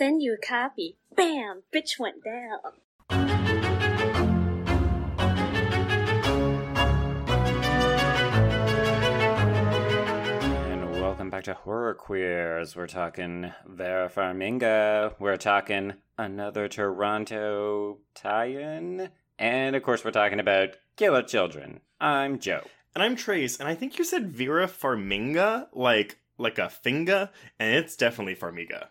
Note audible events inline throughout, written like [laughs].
Send you a copy. Bam! Bitch went down. And welcome back to Horror Queers. We're talking Vera Farminga. We're talking another Toronto tie-in. And of course, we're talking about Killer Children. I'm Joe. And I'm Trace, and I think you said Vera Farminga, like like a finga, and it's definitely Farmiga.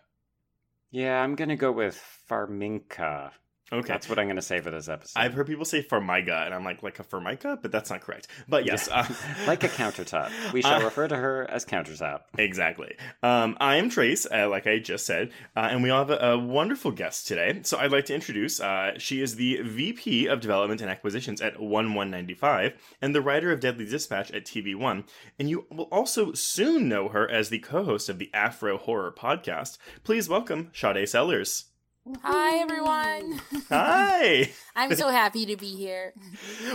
Yeah, I'm gonna go with Farminka. Okay. That's what I'm gonna say for this episode. I've heard people say Farmiga, and I'm like, like a Formica, but that's not correct. But yes. Uh, [laughs] like a countertop. We shall Uh, refer to her as countertop. Exactly. Um, I am Trace, uh, like I just said, uh, and we all have a, a wonderful guest today. So I'd like to introduce. Uh, she is the VP of Development and Acquisitions at 1195 and the writer of Deadly Dispatch at TV1. And you will also soon know her as the co-host of the Afro Horror Podcast. Please welcome Sade Sellers. Hi, everyone. Hi. [laughs] I'm so happy to be here.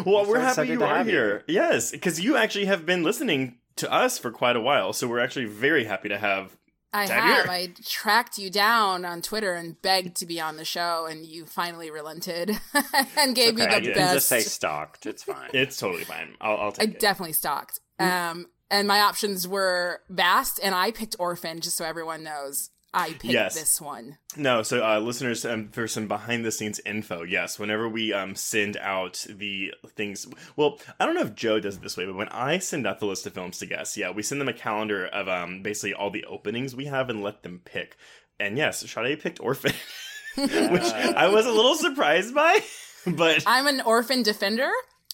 Well, so we're happy you to are have you. here. Yes, because you actually have been listening to us for quite a while, so we're actually very happy to have. I Dad have. here. I tracked you down on Twitter and begged to be on the show, and you finally relented [laughs] and gave Okay, me you the can best. just say stalked. It's fine. [laughs] It's totally fine. I'll, I'll I take it. definitely stalked. Um, and my options were vast, and I picked Orphan, just so everyone knows. I picked Yes. this one. No, so uh, listeners, um, for some behind the scenes info, yes, whenever we um, send out the things, well, I don't know if Joe does it this way, but when I send out the list of films to guests, yeah, we send them a calendar of um, basically all the openings we have and let them pick. And yes, Sade picked Orphan, [laughs] which I was a little surprised by, [laughs] but I'm an orphan defender,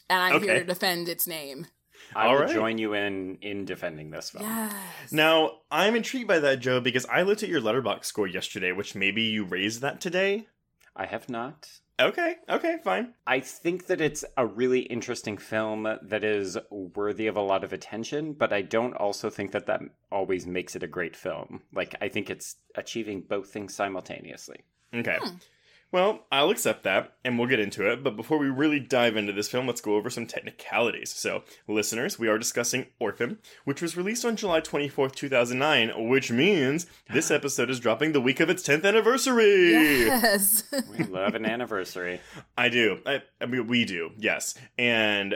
and I'm here to defend its name. I All will right. join you in in defending this film. Yes. now I'm intrigued by that, Joe, because I looked at your Letterboxd score yesterday, which maybe you raised that today. I have not. Okay, okay, fine. I think that it's a really interesting film that is worthy of a lot of attention, but I don't also think that that always makes it a great film. Like, I think it's achieving both things simultaneously. Okay. Hmm. Well, I'll accept that, and we'll get into it. But before we really dive into this film, let's go over some technicalities. So, listeners, we are discussing Orphan, which was released on July 24th, 2009, which means this [gasps] episode is dropping the week of its 10th anniversary. Yes. We love an anniversary. [laughs] I do. I, I mean, we do, yes. And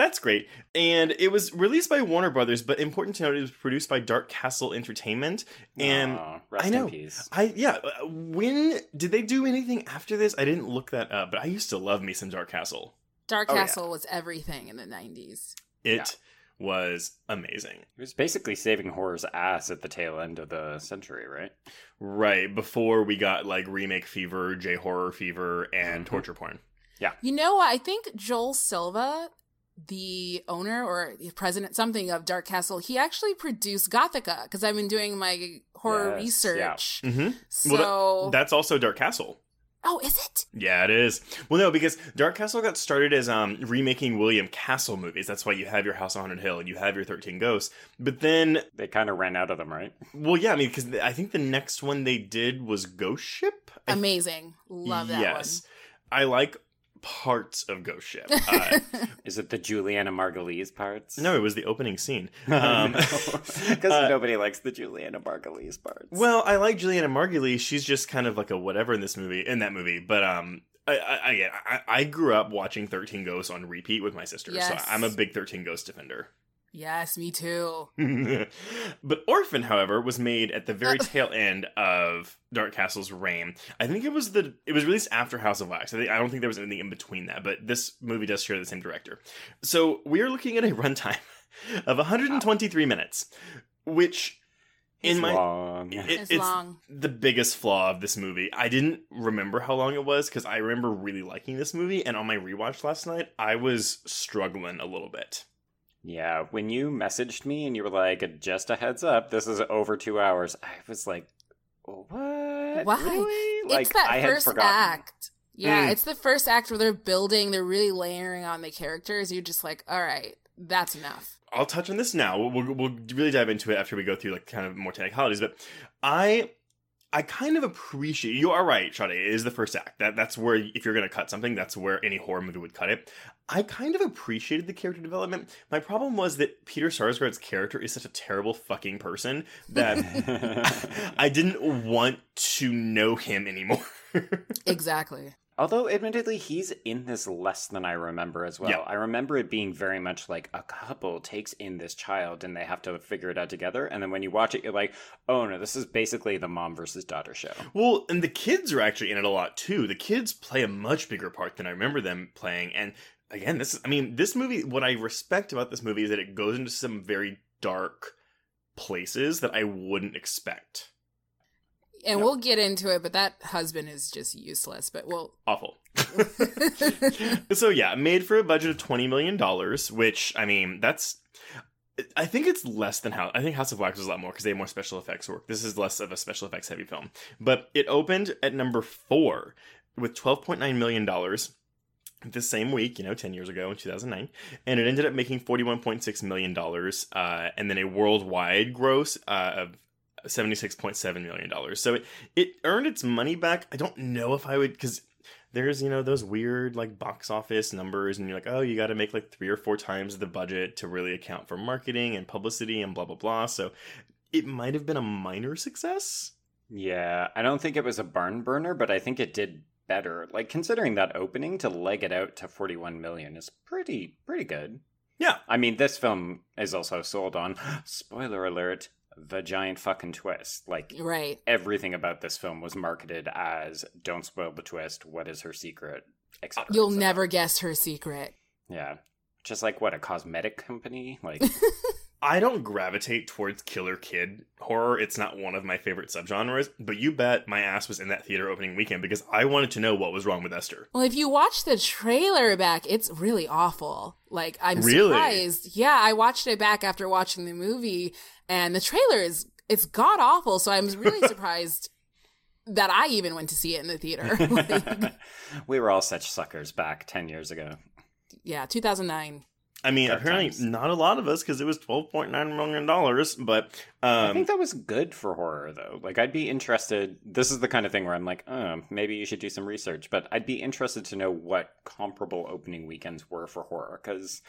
that's great. And it was released by Warner Brothers, but important to note, it was produced by Dark Castle Entertainment. And Aw, rest I know. in peace. I yeah. uh, When did they do anything after this? I didn't look that up, but I used to love me some Dark Castle. Dark Oh, yeah. Castle was everything in the 90s. It was amazing. It was basically saving horror's ass at the tail end of the century, right? Right before we got like remake fever, J horror fever, and Mhm. torture porn. Yeah. You know, I think Joel Silver, the owner or the president something of Dark Castle, he actually produced Gothika because I've been doing my horror Yes, research. Mm-hmm. So That's also Dark Castle. Oh, is it? Yeah, it is. Well, no, because Dark Castle got started as um remaking William Castle movies. That's why you have your House on Haunted Hill and you have your Thirteen Ghosts. But then, They kind of ran out of them, right? well, yeah, I mean, because I think the next one they did was Ghost Ship. I Amazing. Love that one. yes, I like parts of Ghost Ship. [laughs] Uh. Is it the Julianna Margulies parts? no, it was the opening scene. [laughs] Um, [laughs] Because uh, nobody likes the Julianna Margulies parts. Well, I like Julianna Margulies. She's just kind of like a whatever in this movie, in that movie. But um, I, I, again, I, I grew up watching Thirteen Ghosts on repeat with my sister, Yes. so I'm a big Thirteen Ghost defender. Yes, me too. [laughs] but Orphan, however, was made at the very [laughs] tail end of Dark Castle's reign. I think it was the it was released after House of Wax. I think I don't think there was anything in between that, but this movie does share the same director. So we are looking at a [laughs] runtime of 123 minutes, which in It's my long. it- It's it's long. the biggest flaw of this movie. I didn't remember how long it was because I remember really liking this movie, and on my rewatch last night, I was struggling a little bit. Yeah, when you messaged me and you were like, just a heads up, this is over two hours, I was like, what? Why? Really? Like, that I had first forgotten. act. Yeah, Mm. it's the first act where they're building, they're really layering on the characters. You're just like, all right, that's enough. I'll touch on this now. We'll, we'll, we'll really dive into it after we go through like kind of more technicalities. But I, I kind of appreciate. You are right, Sade. It is the first act. That that's where if you're going to cut something, that's where any horror movie would cut it. I kind of appreciated the character development. My problem was that Peter Sarsgaard's character is such a terrible fucking person that [laughs] I didn't want to know him anymore. [laughs] Exactly. Although, admittedly, he's in this less than I remember as well. Yeah. I remember it being very much like a couple takes in this child and they have to figure it out together. And then when you watch it, you're like, oh no, this is basically the mom versus daughter show. Well, and the kids are actually in it a lot too. The kids play a much bigger part than I remember them playing. And again, this I mean, this movie, what I respect about this movie is that it goes into some very dark places that I wouldn't expect. And we'll get into it, but that husband is just useless. But we'll. Awful. [laughs] [laughs] so, yeah, made for a budget of $20 million, which, I mean, that's. I think it's less than House. I think House of Wax was a lot more because they have more special effects work. This is less of a special effects heavy film, but it opened at number four with twelve point nine million dollars this same week. You know, ten years ago in two thousand nine, and it ended up making forty one point six million dollars, uh, and then a worldwide gross uh, of seventy six point seven million dollars. So it it earned its money back. I don't know if I would because there's you know those weird like box office numbers and you're like oh you got to make like three or four times the budget to really account for marketing and publicity and blah blah blah so it might have been a minor success Yeah, I don't think it was a barn burner, but I think it did better. Like considering that opening to leg it out to 41 million is pretty pretty good. Yeah. I mean, this film is also sold on [gasps] spoiler alert, the giant fucking twist. Like Right. everything about this film was marketed as don't spoil the twist, what is her secret, etc. You'll etc. never guess her secret. Yeah. Just like what a cosmetic company, like [laughs] i don't gravitate towards killer kid horror it's not one of my favorite subgenres but you bet my ass was in that theater opening weekend because i wanted to know what was wrong with esther Well, if you watch the trailer back, it's really awful. Like I'm Really? surprised. Yeah, I watched it back after watching the movie, and the trailer is it's god awful. So I'm really [laughs] surprised that I even went to see it in the theater. [laughs] [laughs] Like, we were all such suckers back 10 years ago. yeah, 2009. I mean apparently times. not a lot of us because it was 12.9 million dollars but um I think that was good for horror, though. Like, I'd be interested. This is the kind of thing where I'm like, oh, maybe you should do some research. But I'd be interested to know what comparable opening weekends were for horror, because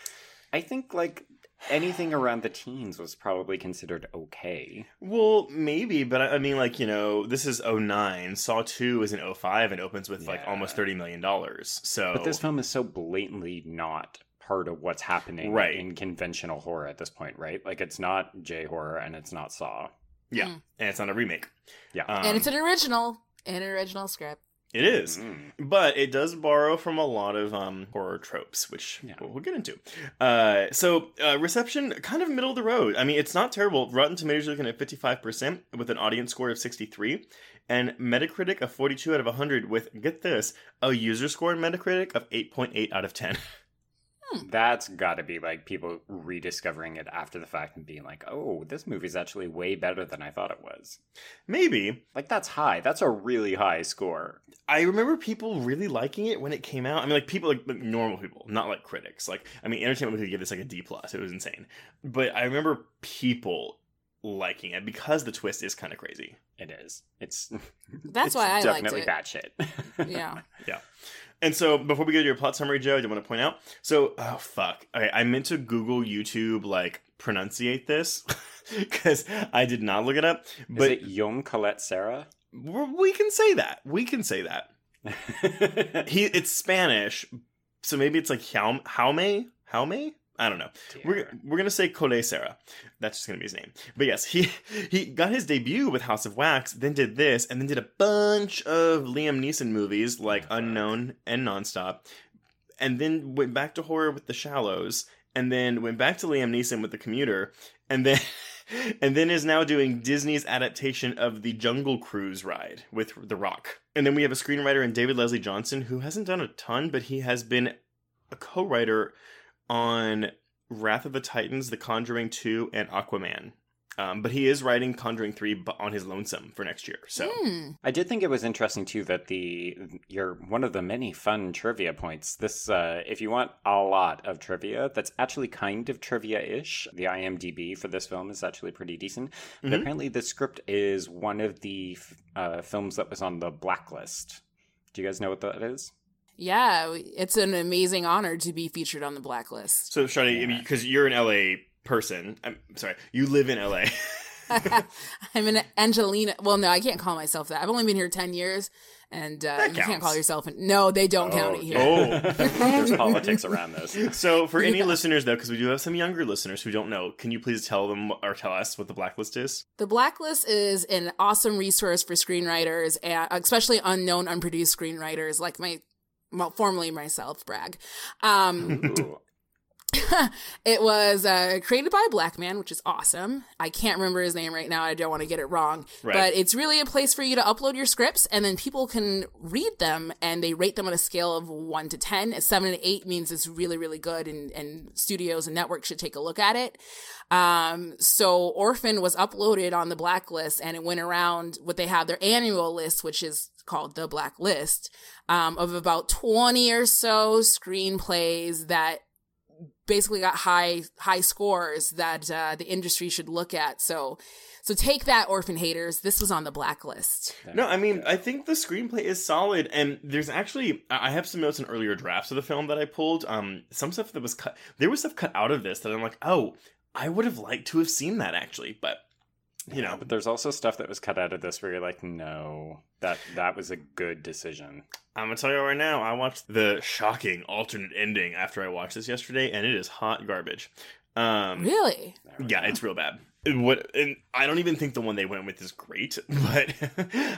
I think like anything around the teens was probably considered okay. Well, maybe, but I I mean, like, you know, this is 09. Saw 2 is in 05 and opens with, like, almost $30 million. So. But this film is so blatantly not part of what's happening Right. in conventional horror at this point, right? Like, it's not J horror and it's not Saw. Yeah. Mm. And it's not a remake. Yeah. Um, and it's an original, an original script. It is. Mm. But it does borrow from a lot of um, horror tropes, which Yeah. we'll, we'll get into. Uh, so, uh, reception, kind of middle of the road. I mean, it's not terrible. Rotten Tomatoes are looking at 55% with an audience score of 63. And Metacritic of 42 out of 100 with, get this, a user score in Metacritic of 8.8 out of 10. [laughs] Hmm. That's got to be like people rediscovering it after the fact and being like, "Oh, this movie's actually way better than I thought it was." Maybe. Like that's high. That's a really high score. I remember people really liking it when it came out. I mean, like people, like, like normal people, not like critics. Like, I mean, Entertainment Weekly gave this like a D plus. It was insane. But I remember people liking it because the twist is kind of crazy. It is. It's [laughs] [laughs] That's it's why I liked definitely it. bad shit. [laughs] Yeah. Yeah. And so, before we go to your plot summary, Joe, I do want to point out. So, oh fuck, okay, I meant to Google YouTube like pronunciate this [laughs] because I did not look it up. Is But it Jaume Collet-Serra? we can say that. We can say that. [laughs] He, it's Spanish, so maybe it's like Jaume, Jaume, Jaume. I don't know. We're, we're gonna say Cole Serra. That's just gonna be his name. But yes, he he got his debut with House of Wax, then did this, and then did a bunch of Liam Neeson movies like. Unknown and Nonstop, and then went back to horror with The Shallows, and then went back to Liam Neeson with The Commuter, and then [laughs] and then is now doing Disney's adaptation of the Jungle Cruise ride with The Rock. And then we have a screenwriter in David Leslie Johnson who hasn't done a ton, but he has been a co-writer on Wrath of the Titans, The Conjuring 2, and Aquaman. Um, but he is writing Conjuring 3 on his lonesome for next year. So Hmm. I did think it was interesting too that the your one of the many fun trivia points. This, uh, if you want a lot of trivia, that's actually kind of trivia-ish. The IMDb for this film is actually pretty decent. But Mhm. apparently, the script is one of the f- uh, films that was on the blacklist. Do you guys know what that is? Yeah, it's an amazing honor to be featured on the blacklist. So, Shawnee, Yeah. because you're an LA person, I'm sorry, you live in LA. [laughs] [laughs] I'm an Angeleno. Well, no, I can't call myself that. I've only been here 10 years, and uh, you can't call yourself. An, no, they don't count it here. Oh. [laughs] There's politics around this. So, for any Yeah. listeners, though, because we do have some younger listeners who don't know, can you please tell them or tell us what the blacklist is? The Blacklist is an awesome resource for screenwriters, and especially unknown, unproduced screenwriters like my, well, formerly myself, brag. Um, [laughs] it was uh, created by a black man, which is awesome. I can't remember his name right now. I don't want to get it wrong. Right. But it's really a place for you to upload your scripts, and then people can read them, and they rate them on a scale of one to ten. A seven to eight means it's really, really good, and, and studios and networks should take a look at it. Um, so Orphan was uploaded on the blacklist, and it went around what they have their annual list, which is called the blacklist, um, of about twenty or so screenplays that basically got high high scores that uh, the industry should look at. So so take that, orphan haters. This was on the blacklist. No, I mean, I think the screenplay is solid, and there's actually I I have some notes in earlier drafts of the film that I pulled. Um, some stuff that was cut. There was stuff cut out of this that I'm like, oh, I would have liked to have seen that actually, but you know, but there's also stuff that was cut out of this where you're like, no, that that was a good decision. I'm gonna tell you right now. I watched the shocking alternate ending after I watched this yesterday, and it is hot garbage. Um, Really? Yeah, it's real bad. What? And I don't even think the one they went with is great, [laughs] but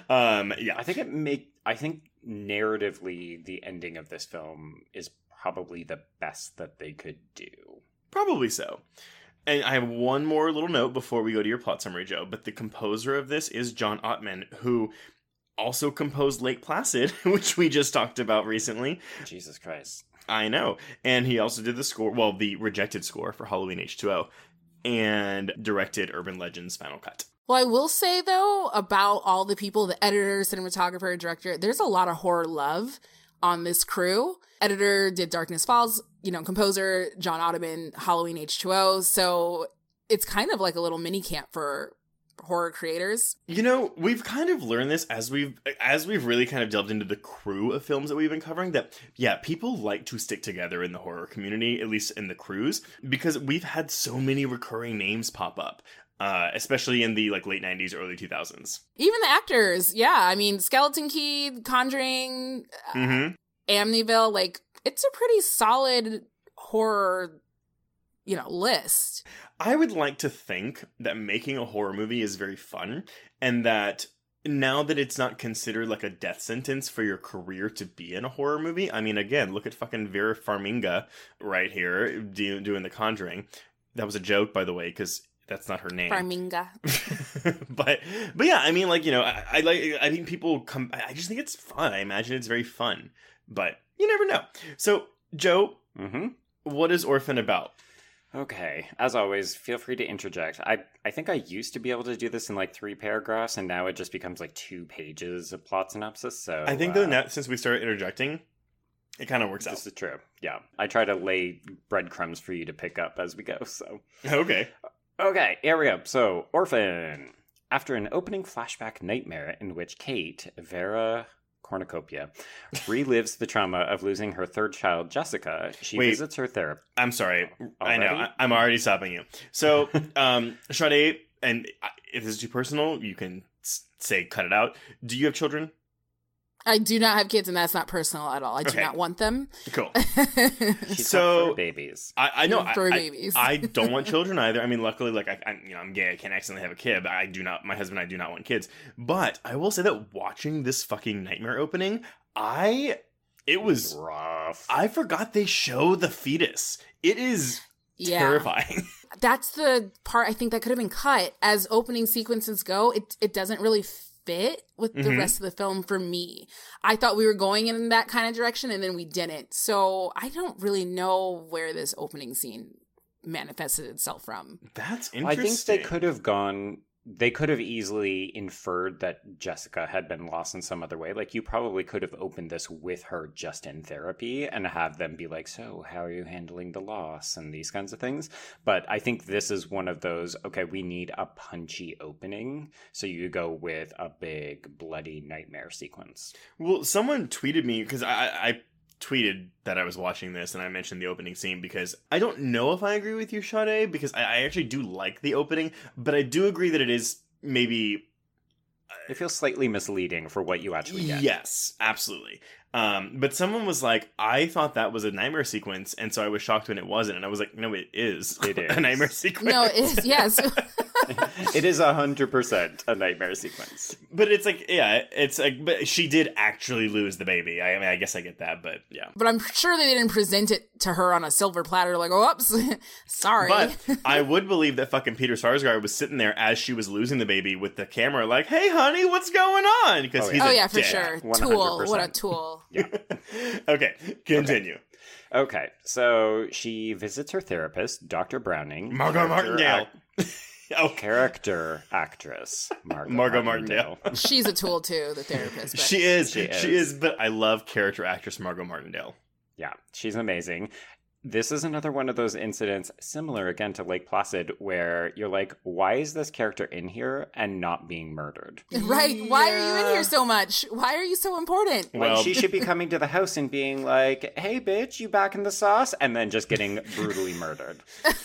um, yeah, I think it make. I think narratively, the ending of this film is probably the best that they could do. Probably so. And I have one more little note before we go to your plot summary, Joe. But the composer of this is John Ottman, who also composed Lake Placid, [laughs] which we just talked about recently. Jesus Christ. I know. And he also did the score, well, the rejected score for Halloween H2O, and directed Urban Legends Final Cut. Well, I will say though about all the people, the editor, cinematographer, director, there's a lot of horror love on this crew. Editor did Darkness Falls, you know, composer John Ottman, Halloween H2O. So it's kind of like a little mini camp for horror creators. You know, we've kind of learned this as we've as we've really kind of delved into the crew of films that we've been covering that yeah, people like to stick together in the horror community, at least in the crews, because we've had so many recurring names pop up. Uh, especially in the like late 90s early 2000s Even the actors, yeah. I mean, Skeleton Key, Conjuring, uh, mm-hmm. Amityville, like it's a pretty solid horror, you know, list. I would like to think that making a horror movie is very fun and that now that it's not considered like a death sentence for your career to be in a horror movie. I mean, again, look at fucking Vera Farminga right here do, doing The Conjuring. That was a joke, by the way, because that's not her name. Farminga. [laughs] but but yeah, I mean, like you know, I, I like. I think people come. I I just think it's fun. I imagine it's very fun, but you never know. So, Joe, Mm-hmm. what is Orphan about? Okay, as always, feel free to interject. I I think I used to be able to do this in like three paragraphs, and now it just becomes like two pages of plot synopsis. So I think uh, though now since we started interjecting, it kind of works out. this is true. Yeah, I try to lay breadcrumbs for you to pick up as we go. So [laughs] Okay. okay, here we go. So Orphan. After an opening flashback nightmare in which Kate Vera cornucopia relives the trauma of losing her third child, Jessica, she Wait. visits her therapist. I'm sorry. I know. I, I'm already stopping you. So, [laughs] um, Sade, and if this is too personal, you can say cut it out. Do you have children? I do not have kids, and that's not personal at all. I do Okay. not want them. Cool. [laughs] She's So- got babies. I, I know. I, Fur I- babies. I [laughs] don't want children either. I mean, luckily, like I, I, you know, I'm gay. I can't accidentally have a kid. But I do not. My husband and I do not want kids. But I will say that watching this fucking nightmare opening, I, it was. rough. I forgot they show the fetus. It is yeah. terrifying. [laughs] that's the part I think that could have been cut. As opening sequences go, it it doesn't really fit with the Mhm. rest of the film for me. I thought we were going in that kind of direction and then we didn't. So I don't really know where this opening scene manifested itself from. That's interesting. I think they could have gone. They could have easily inferred that Jessica had been lost in some other way. Like you probably could have opened this with her just in therapy and have them be like, "So, how are you handling the loss?" and these kinds of things. But I think this is one of those. Okay, we need a punchy opening, so you go with a big bloody nightmare sequence. Well, someone tweeted me because I, I tweeted that I was watching this and I mentioned the opening scene because I don't know if I agree with you, Sade, because I, I actually do like the opening, but I do agree that it is maybe It feels slightly misleading for what you actually get. yes, absolutely. Um, but someone was like, I thought that was a nightmare sequence, and so I was shocked when it wasn't, and I was like, no, it is. It [laughs] is a nightmare sequence. No, it's [laughs] yes. [laughs] it is a hundred percent a nightmare sequence. but it's like, yeah, it's like, but she did actually lose the baby. I, I mean, I guess I get that, but yeah. but I'm sure they didn't present it to her on a silver platter like, "Oops, sorry." But I would believe that fucking Peter Sarsgaard was sitting there as she was losing the baby with the camera, like, "Hey, honey, what's going on?" Because Oh, he's oh a yeah, for dick. sure. 100%. Tool. What a tool. [laughs] okay, continue. Okay, so she visits her therapist, Dr. Browning. Margo Martindale. ac- [laughs] oh, character actress, Margo, Margo Martindale. [laughs] She's a tool too, the therapist. But she is, She she is. is. But I love character actress Margo Martindale. Yeah, she's amazing. This is another one of those incidents, similar again to Lake Placid, where you're like, why is this character in here and not being murdered? Right. Why are you in here so much? Why are you so important? Well- like, she should be coming to the house and being like, hey, bitch, you back in the sauce? And then just getting brutally murdered.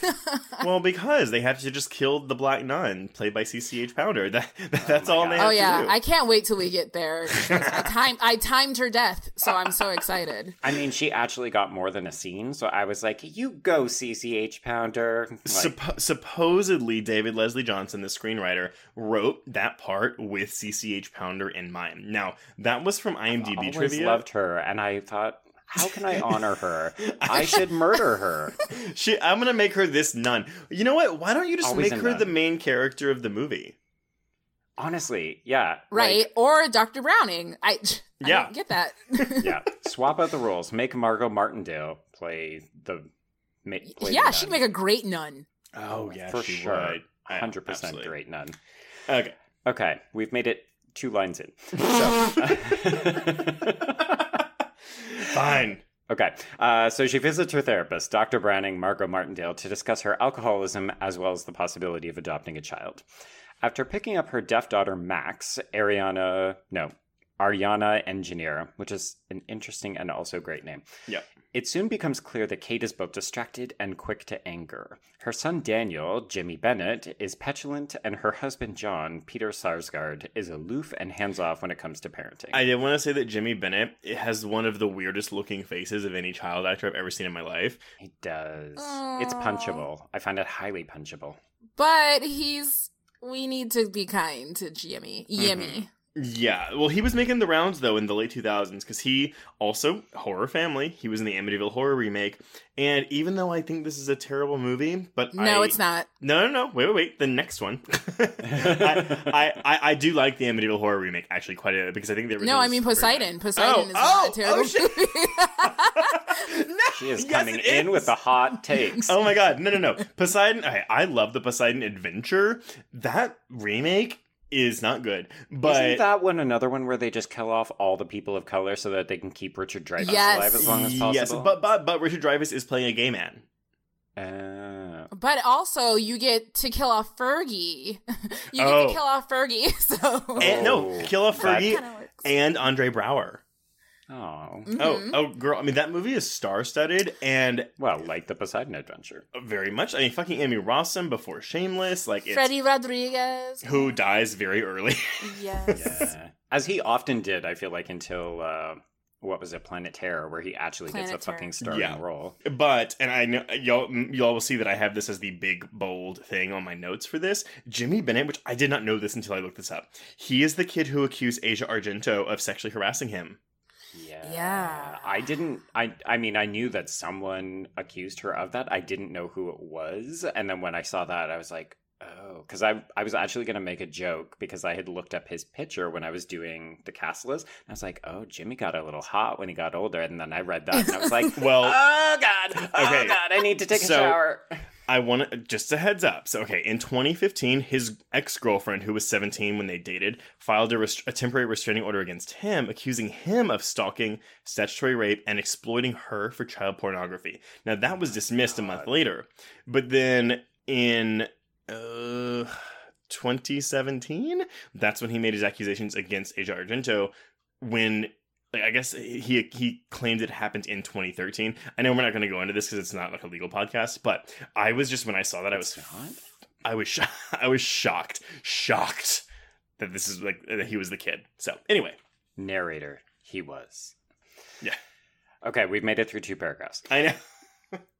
[laughs] well, because they had to just kill the black nun, played by CCH Pounder. That, that's oh my all God. they oh, had Oh to yeah, do. I can't wait till we get there. I [laughs] time I timed her death, so I'm so excited. I mean, she actually got more than a scene, so I was like, you go, CCH Pounder. Like, Suppo- supposedly, David Leslie Johnson, the screenwriter, wrote that part with CCH Pounder in mind. Now, that was from IMDb always trivia. loved her, and I thought, how can I honor her? [laughs] I should murder her. [laughs] She, I'm gonna make her this nun. You know what? Why don't you just Always make her nun. the main character of the movie? Honestly, yeah. Right. like, or Dr. Browning. I, [laughs] I Yeah. get that. [laughs] [laughs] yeah. Swap out the roles. Make Margo Martindale play the. Ma- play yeah, the she'd make a great nun. Oh yeah, for she sure. would. Hundred percent absolutely. great nun. Okay. Okay, we've made it two lines in. So. Fine. Okay, uh, so she visits her therapist, Dr. Browning, Margo Martindale, to discuss her alcoholism as well as the possibility of adopting a child. After picking up her deaf daughter Max, Aryana, no, Aryana Engineer, which is an interesting and also great name, Yep. it soon becomes clear that Kate is both distracted and quick to anger. Her son Daniel, Jimmy Bennett, is petulant, and her husband John, Peter Sarsgaard, is aloof and hands off when it comes to parenting. I did want to say that Jimmy Bennett has one of the weirdest looking faces of any child actor I've ever seen in my life. He does. It's punchable. I find it highly punchable. But he's we need to be kind to Jimmy. Mm-hmm. Yimmy. Yeah, well, he was making the rounds though in the late 2000s because he also horror family. He was in the Amityville Horror remake, and even though I think this is a terrible movie, but No, I- it's not. No, no, no. Wait, wait, wait. The next one. [laughs] I, I, I, I do like the Amityville Horror remake actually quite a bit because I think the original. No, I mean Poseidon. bad. Poseidon Oh, is oh, not a oh, terrible oh, shit. movie. No, [laughs] [laughs] She is yes, coming in is. with the hot takes. Oh my god, no, no, no. Poseidon. Okay, I love the Poseidon Adventure. That remake is not good, but Isn't that one another one where they just kill off all the people of color so that they can keep Richard Dreyfuss Yes. alive as long as possible? yes, but but but Richard Dreyfuss is playing a gay man. Oh. But also, you get to kill off Fergie. [laughs] you get Oh. to kill off Fergie. [laughs] So And no, Oh, kill off Fergie and Andre Braugher. Oh. Mhm. Oh, oh, girl. I mean, that movie is star-studded and Well, like the Poseidon Adventure. very much. I mean, fucking Emmy Rossum before Shameless, like it's Freddy Rodriguez. who dies very early. [laughs] Yes. [laughs] Yeah. As he often did, I feel like until uh, what was it, Planet Terror, where he actually gets a Terror. fucking starring Yeah. role. But and I know y'all y'all will see that I have this as the big bold thing on my notes for this. Jimmy Bennett, which I did not know this until I looked this up. He is the kid who accused Asia Argento of sexually harassing him. Yeah. Yeah. I didn't I I mean I knew that someone accused her of that. I didn't know who it was. And then when I saw that I was like, oh, cuz I I was actually going to make a joke because I had looked up his picture when I was doing the cast list. And I was like, "Oh, Jimmy got a little hot when he got older." And then I read that and I was like, [laughs] Well, "Oh god. Oh Okay. god, I need to take So- a shower." I want to just a heads up. So, okay, in 2015, his ex girlfriend, who was 17 when they dated, filed a, rest- a temporary restraining order against him, accusing him of stalking, statutory rape, and exploiting her for child pornography. Now, that was dismissed a month later. But then in uh, 2017, that's when he made his accusations against Asia Argento. When like, I guess he he claimed it happened in 2013. I know we're not going to go into this because it's not like a legal podcast, but I was just when I saw that I was not? I was sho- [laughs] I was shocked, shocked that this is like that he was the kid. So anyway, Narrator, he was. Yeah. Okay, we've made it through two paragraphs. I know. [laughs]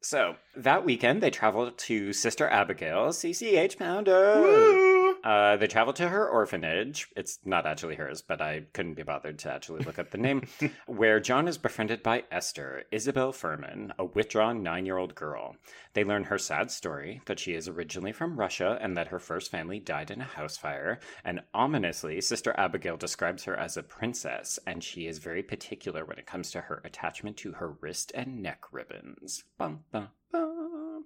So that weekend, they traveled to Sister Abigail, CCH Pounder. Woo! Uh, they travel to her orphanage. It's not actually hers, but I couldn't be bothered to actually look up the name. [laughs] where John is befriended by Esther, Isabelle Fuhrman, a withdrawn nine year old girl. They learn her sad story that she is originally from Russia and that her first family died in a house fire. And ominously, Sister Abigail describes her as a princess, and she is very particular when it comes to her attachment to her wrist and neck ribbons. Bum, bum, bum.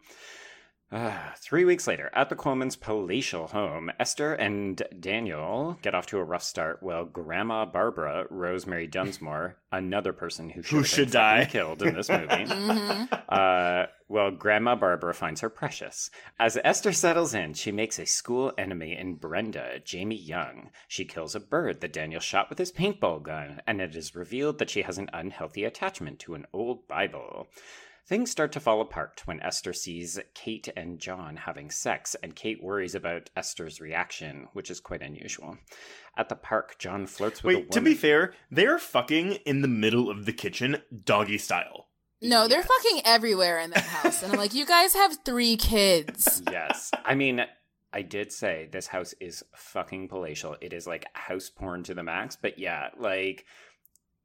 Ah, three weeks later, at the Coleman's palatial home, Esther and Daniel get off to a rough start while Grandma Barbara, Rosemary Dunsmore, another person who should, Who should die. killed in this movie, [laughs] hmm uh, well, Grandma Barbara finds her precious. As Esther settles in, she makes a school enemy in Brenda, Jamie Young. She kills a bird that Daniel shot with his paintball gun, and it is revealed that she has an unhealthy attachment to an old Bible. Things start to fall apart when Esther sees Kate and John having sex, and Kate worries about Esther's reaction, which is quite unusual. At the park, John flirts with a Wait, woman. to be fair, they're fucking in the middle of the kitchen, doggy style. No, they're Yes. fucking everywhere in that house. And I'm like, you guys have three kids. [laughs] yes. I mean, I did say this house is fucking palatial. It is like house porn to the max. But yeah, like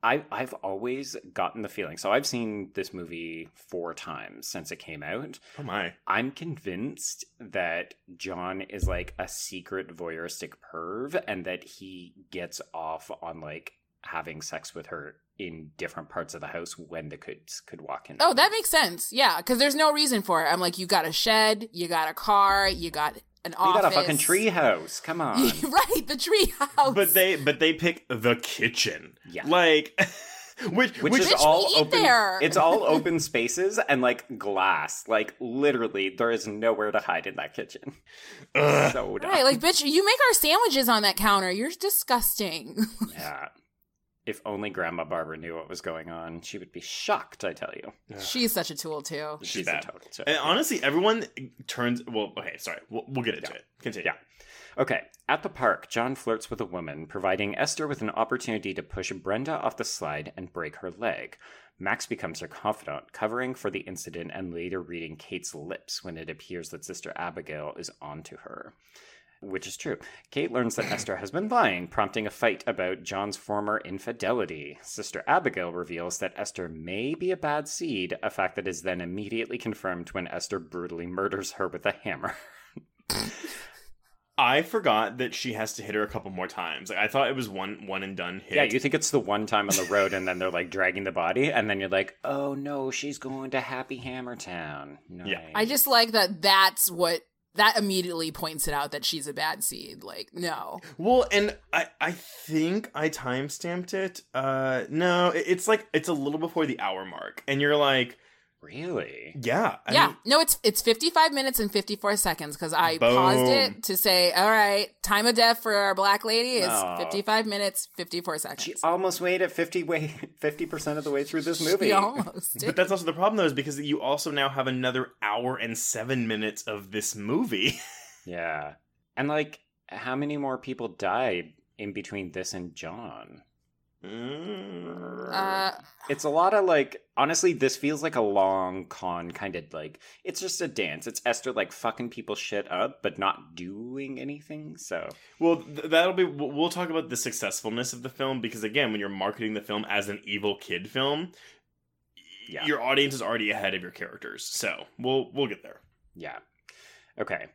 I I've always gotten the feeling. So I've seen this movie four times since it came out. Oh my. I'm convinced that John is like a secret voyeuristic perv and that he gets off on like having sex with her in different parts of the house when the kids could walk in. Oh, that makes sense. Yeah, because there's no reason for it. I'm like, you got a shed, you got a car, you got an You office. got a fucking tree house. Come [laughs] on. right, the tree house. But they but they pick the kitchen. Yeah. Like [laughs] which which, which, is Bitch, we all eat open. there. It's all [laughs] open spaces and like glass. Like literally, there is nowhere to hide in that kitchen. Ugh. So dumb. Right, like, bitch, you make our sandwiches on that counter. You're disgusting. yeah. If only Grandma Barbara knew what was going on, she would be shocked. I tell you, She's such a tool, too. She's she's bad. a total. And honestly, everyone turns. Well, okay, sorry. We'll, we'll get into Yeah. it. Continue. Yeah. Okay, at the park, John flirts with a woman, providing Esther with an opportunity to push Brenda off the slide and break her leg. Max becomes her confidant, covering for the incident and later reading Kate's lips when it appears that Sister Abigail is onto her. Which is true. Kate learns that Esther has been lying, prompting a fight about John's former infidelity. Sister Abigail reveals that Esther may be a bad seed, a fact that is then immediately confirmed when Esther brutally murders her with a hammer. [laughs] I forgot that she has to hit her a couple more times. Like I thought it was one one and done hit. Yeah, you think it's the one time on the road, and then they're like dragging the body, and then you're like, oh no, she's going to Happy Hammer Town. Nice. Yeah. I just like that that's what that immediately points it out that she's a bad seed. Like, no. Well, and I I think I time stamped it. Uh no, it- it's like it's a little before the hour mark, and you're like, really. yeah, I yeah. mean, no, it's it's 55 minutes and 54 seconds because I Boom. paused it to say, all right, time of death for our black lady is Aw. 55 minutes, 54 seconds. She almost made it 50 way [laughs] 50% of the way through this movie. She almost did. But that's also the problem, though, is because you also now have another hour and seven minutes of this movie. [laughs] Yeah. And like how many more people died in between this and John? Uh, It's a lot of like honestly this feels like a long con kind of like it's just a dance. It's Esther like fucking people shit up but not doing anything. So well, th- that'll be. We'll we'll talk about the successfulness of the film because again, when you're marketing the film as an evil kid film, Yeah. your audience is already ahead of your characters. So we'll we'll get there. Yeah. Okay.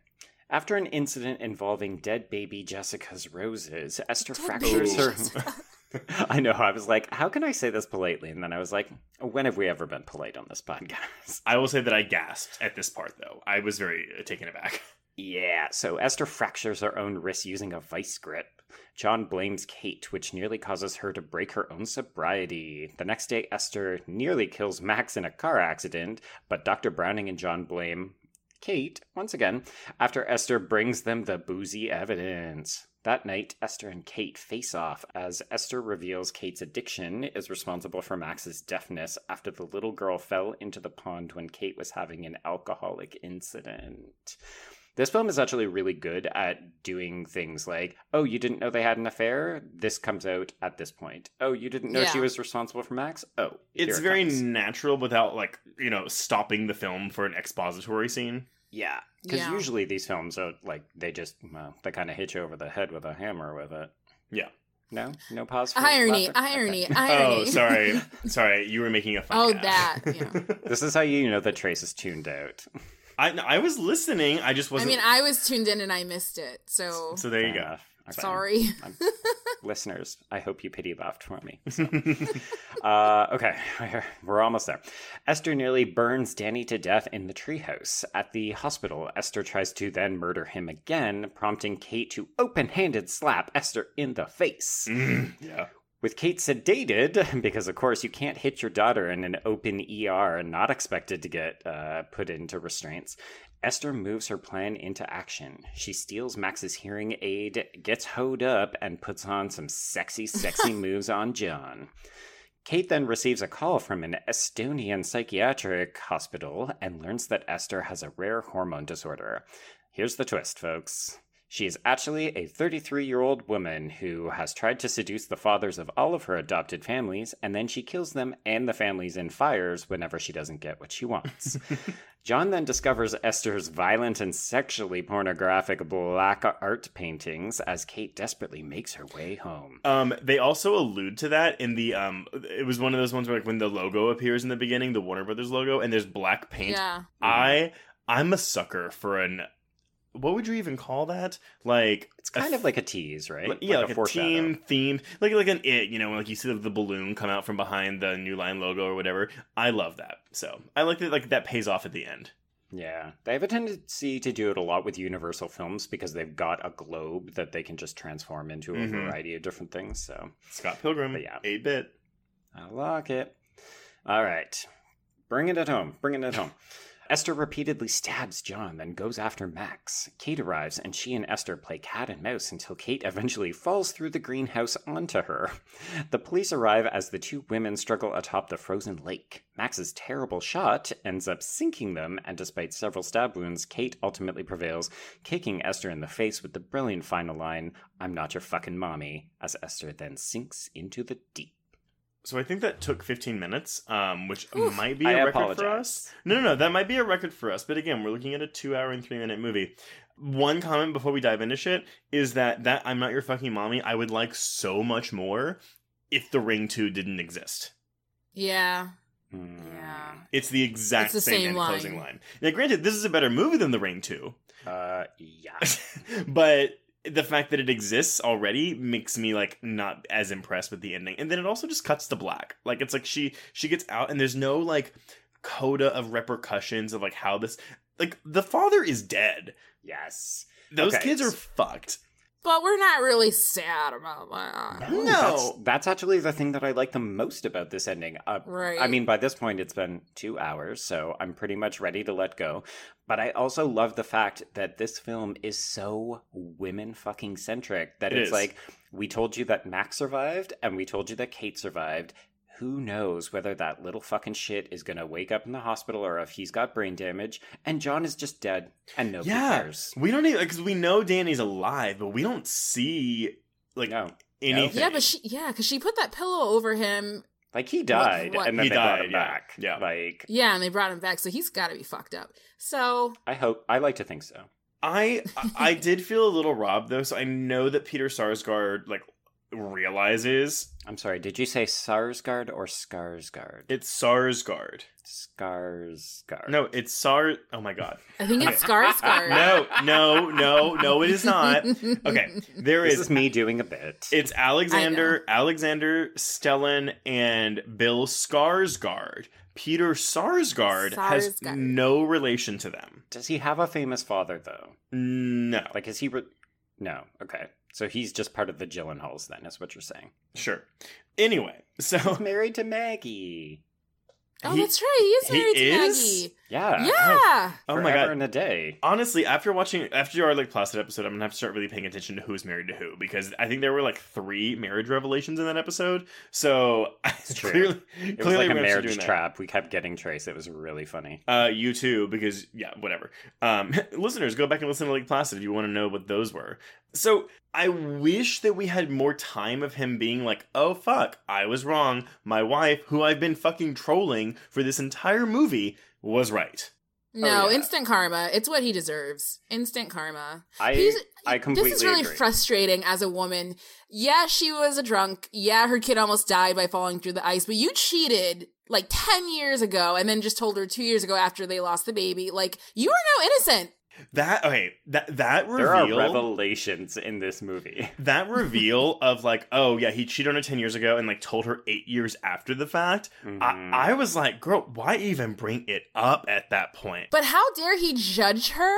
After an incident involving dead baby Jessica's roses, Esther Dead fractures baby her. [laughs] [laughs] I know. I was like, how can I say this politely? And then I was like, when have we ever been polite on this podcast? I will say that I gasped at this part, though. I was very uh, taken aback. [laughs] Yeah, so Esther fractures her own wrist using a vice grip. John blames Kate, which nearly causes her to break her own sobriety. The next day, Esther nearly kills Max in a car accident, but Dr. Browning and John blame Kate, once again, after Esther brings them the boozy evidence. That night, Esther and Kate face off as Esther reveals Kate's addiction is responsible for Max's deafness after the little girl fell into the pond when Kate was having an alcoholic incident. This film is actually really good at doing things like, oh, you didn't know they had an affair? This comes out at this point. Oh, you didn't know she was responsible for Max? Oh, It's here it very comes. natural without like you know stopping the film for an expository scene. Yeah. Because Yeah. usually these films are like, they just, well, they kind of hit you over the head with a hammer with it. Yeah. No? No pause for irony, laughter? irony, Okay. [laughs] irony. Oh, sorry, [laughs] sorry. You were making a fun. Oh, gag. that, yeah. [laughs] This is how you know that Trace is tuned out. I I was listening. I just wasn't. I mean, I was tuned in and I missed it. So, so there you go. enough. Okay. sorry. [laughs] Listeners, I hope you pity laughed for me. So. [laughs] uh, okay, [laughs] we're almost there. Esther nearly burns Danny to death in the treehouse. At the hospital, Esther tries to then murder him again, prompting Kate to open handed slap Esther in the face. Mm, yeah. With Kate sedated, [laughs] because of course you can't hit your daughter in an open ER and not expected to get uh, put into restraints, Esther moves her plan into action. She steals Max's hearing aid, gets hoed up, and puts on some sexy, sexy [laughs] moves on John. Kate then receives a call from an Estonian psychiatric hospital and learns that Esther has a rare hormone disorder. Here's the twist, folks. She is actually a 33 year old woman who has tried to seduce the fathers of all of her adopted families, and then she kills them and the families in fires whenever she doesn't get what she wants. [laughs] John then discovers Esther's violent and sexually pornographic black art paintings as Kate desperately makes her way home. Um, they also allude to that in the um. It was one of those ones where like when the logo appears in the beginning, the Warner Brothers logo, and there's black paint. Yeah. I I'm a sucker for an. What would you even call that? Like It's kind of like a tease, right? Like, yeah, like, a, foreshadow. team themed, like like an it, you know, like you see the, the balloon come out from behind the New Line logo or whatever. I love that. So I like that. Like that pays off at the end. Yeah, they have a tendency to do it a lot with Universal films because they've got a globe that they can just transform into a Mhm. variety of different things. So Scott Pilgrim, But yeah. eight bit. I like it. All right, bringing it at home, bringing it at home. Esther repeatedly stabs John, then goes after Max. Kate arrives, and she and Esther play cat and mouse until Kate eventually falls through the greenhouse onto her. The police arrive as the two women struggle atop the frozen lake. Max's terrible shot ends up sinking them, and despite several stab wounds, Kate ultimately prevails, kicking Esther in the face with the brilliant final line, I'm not your fucking mommy, as Esther then sinks into the deep. So I think that took 15 minutes, um, which Oof. might be I a record apologize. for us. No, no, no, that might be a record for us. But again, we're looking at a two-hour and three-minute movie. One comment before we dive into shit is that that I'm not your fucking mommy. I would like so much more if the Ring Two didn't exist. Yeah. Hmm. Yeah. It's the exact It's the same, same line. closing line. Now, granted, this is a better movie than the Ring Two, Uh, yeah. [laughs] but the fact that it exists already makes me like not as impressed with the ending. And then it also just cuts to black. Like it's like she she gets out and there's no like coda of repercussions of like how this like the father is dead. yes. Those Okay, kids are fucked. But we're not really sad about that. No. That's, that's actually the thing that I like the most about this ending. Uh, Right. I mean, by this point, it's been two hours, so I'm pretty much ready to let go. But I also love the fact that this film is so women fucking centric that It it's is. like, we told you that Max survived, and we told you that Kate survived. Who knows whether that little fucking shit is gonna wake up in the hospital or if he's got brain damage, and John is just dead, and nobody yeah. cares. We don't even because we know Danny's alive, but we don't see like No. anything. Yeah, but she yeah, because she put that pillow over him. Like, he died, what- and then He they brought him yeah. back. Yeah. Like, Yeah, and they brought him back, so he's got to be fucked up. So I hope, I like to think so. I I did feel a little robbed though, so I know that Peter Sarsgaard like realizes I'm sorry, did you say Sarsgaard or Skarsgård? it's Sarsgaard. Skarsgård. No, it's Sar. Oh my god. I think it's Skarsgård. No, no, no, no. It is not. [laughs] Okay, there This is. is me doing a bit. It's Alexander, Alexander Stellan, and Bill Skarsgård. Peter Sarsgaard has no relation to them. Does he have a famous father, though? No, Like, is he. Re- no. Okay. So he's just part of the Gyllenhaals, then, is what you're saying. sure. Anyway, so He's married to Maggie. Oh, He- that's right. He is he married to is? Maggie. Yeah. Yeah. oh my god. in a day. Honestly, after watching after our like Placid episode, I'm gonna have to start really paying attention to who's married to who because I think there were like three marriage revelations in that episode. So [laughs] it's true. clearly, It was like a we're gonna start marriage doing that. trap. We kept getting Trace. It was really funny. Uh, you too, because yeah, whatever. Um, [laughs] listeners, go back and listen to Lake Placid if you want to know what those were. So I wish that we had more time of him being like, "Oh fuck, I was wrong. My wife, who I've been fucking trolling for this entire movie, was right." Oh, no, Oh, yeah. instant karma. It's what he deserves. Instant karma. I, He's- I completely this is really agree. frustrating as a woman. Yeah, she was a drunk. Yeah, her kid almost died by falling through the ice, but you cheated like 10 years ago and then just told her two years ago after they lost the baby. Like, you are now innocent. That okay, that that reveal there are revelations in this movie. [laughs] that reveal of like, oh yeah, he cheated on her ten years ago and like told her eight years after the fact. Mhm. I, I was like, girl, why even bring it up at that point? But how dare he judge her?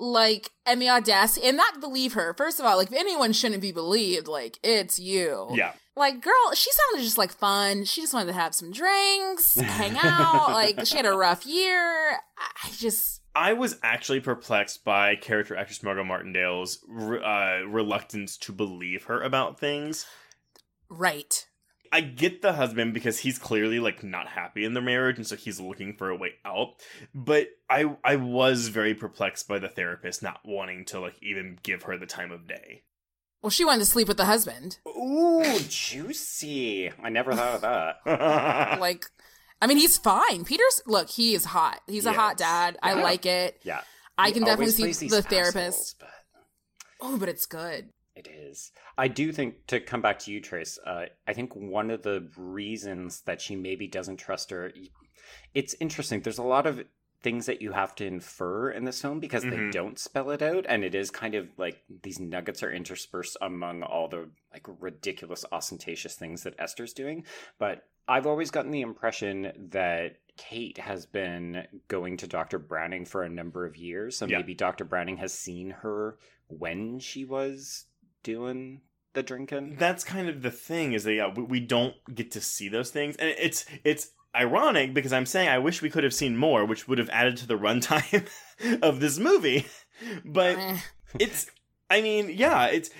Like, and the audacity, and not believe her. First of all, like, if anyone shouldn't be believed, like, it's you. yeah, Like, girl, she sounded just like fun. She just wanted to have some drinks, hang out. [laughs] like, she had a rough year. I I just, I was actually perplexed by character actress Margo Martindale's re- uh, reluctance to believe her about things. right. I get the husband because he's clearly like not happy in their marriage, and so he's looking for a way out. But I I was very perplexed by the therapist not wanting to like even give her the time of day. Well, she wanted to sleep with the husband. Ooh, juicy. I never thought of that. [laughs] Like, I mean, he's fine. Peter's, look, he is hot. He's a hot Yes. dad. I like it. Yeah. I He can definitely see plays the therapist. assholes, but Oh, but it's good. It is. I do think to come back to you, Trace. Uh, I think one of the reasons that she maybe doesn't trust her. It's interesting. There's a lot of things that you have to infer in this film because they Mhm. don't spell it out, and it is kind of like these nuggets are interspersed among all the like ridiculous, ostentatious things that Esther's doing. But I've always gotten the impression that Kate has been going to Dr. Browning for a number of years. So Yeah. maybe Dr. Browning has seen her when she was doing the drinking. That's kind of the thing is that yeah, we, we don't get to see those things, and it's it's ironic because I'm saying I wish we could have seen more, which would have added to the runtime [laughs] of this movie. But Eh. it's, I mean, yeah, it's.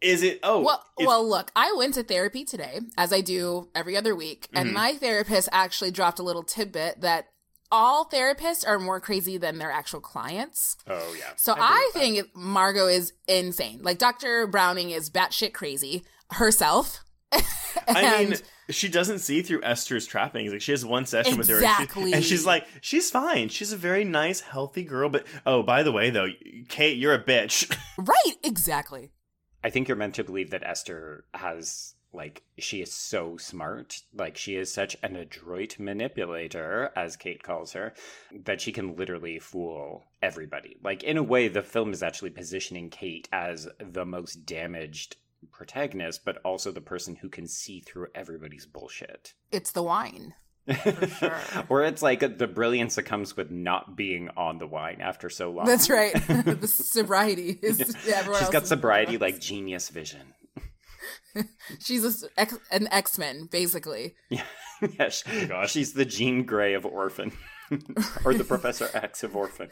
Is it? Oh, well, well, look, I went to therapy today, as I do every other week, and Mhm. my therapist actually dropped a little tidbit that all therapists are more crazy than their actual clients. oh yeah. So agree I, think Margo is insane. Like Dr. Browning is batshit crazy herself. [laughs] I mean, she doesn't see through Esther's trappings. Like she has one session with her, and, she- Exactly. and she's like, she's fine. She's a very nice, healthy girl. But oh, by the way, though, Kate, you're a bitch. [laughs] Right, exactly. I think you're meant to believe that Esther has like she is so smart, like she is such an adroit manipulator, as Kate calls her, that she can literally fool everybody. Like in a way, the film is actually positioning Kate as the most damaged protagonist, but also the person who can see through everybody's bullshit. It's the wine. [laughs] sure. or it's like the brilliance that comes with not being on the wine after so long. That's right. [laughs] [laughs] the sobriety is everyone She's got sobriety drugs. like genius vision. she's a s ex- an X Men basically. Yeah, yeah she- Oh gosh. she's the Jean Grey of Orphan, or the Professor X of Orphan.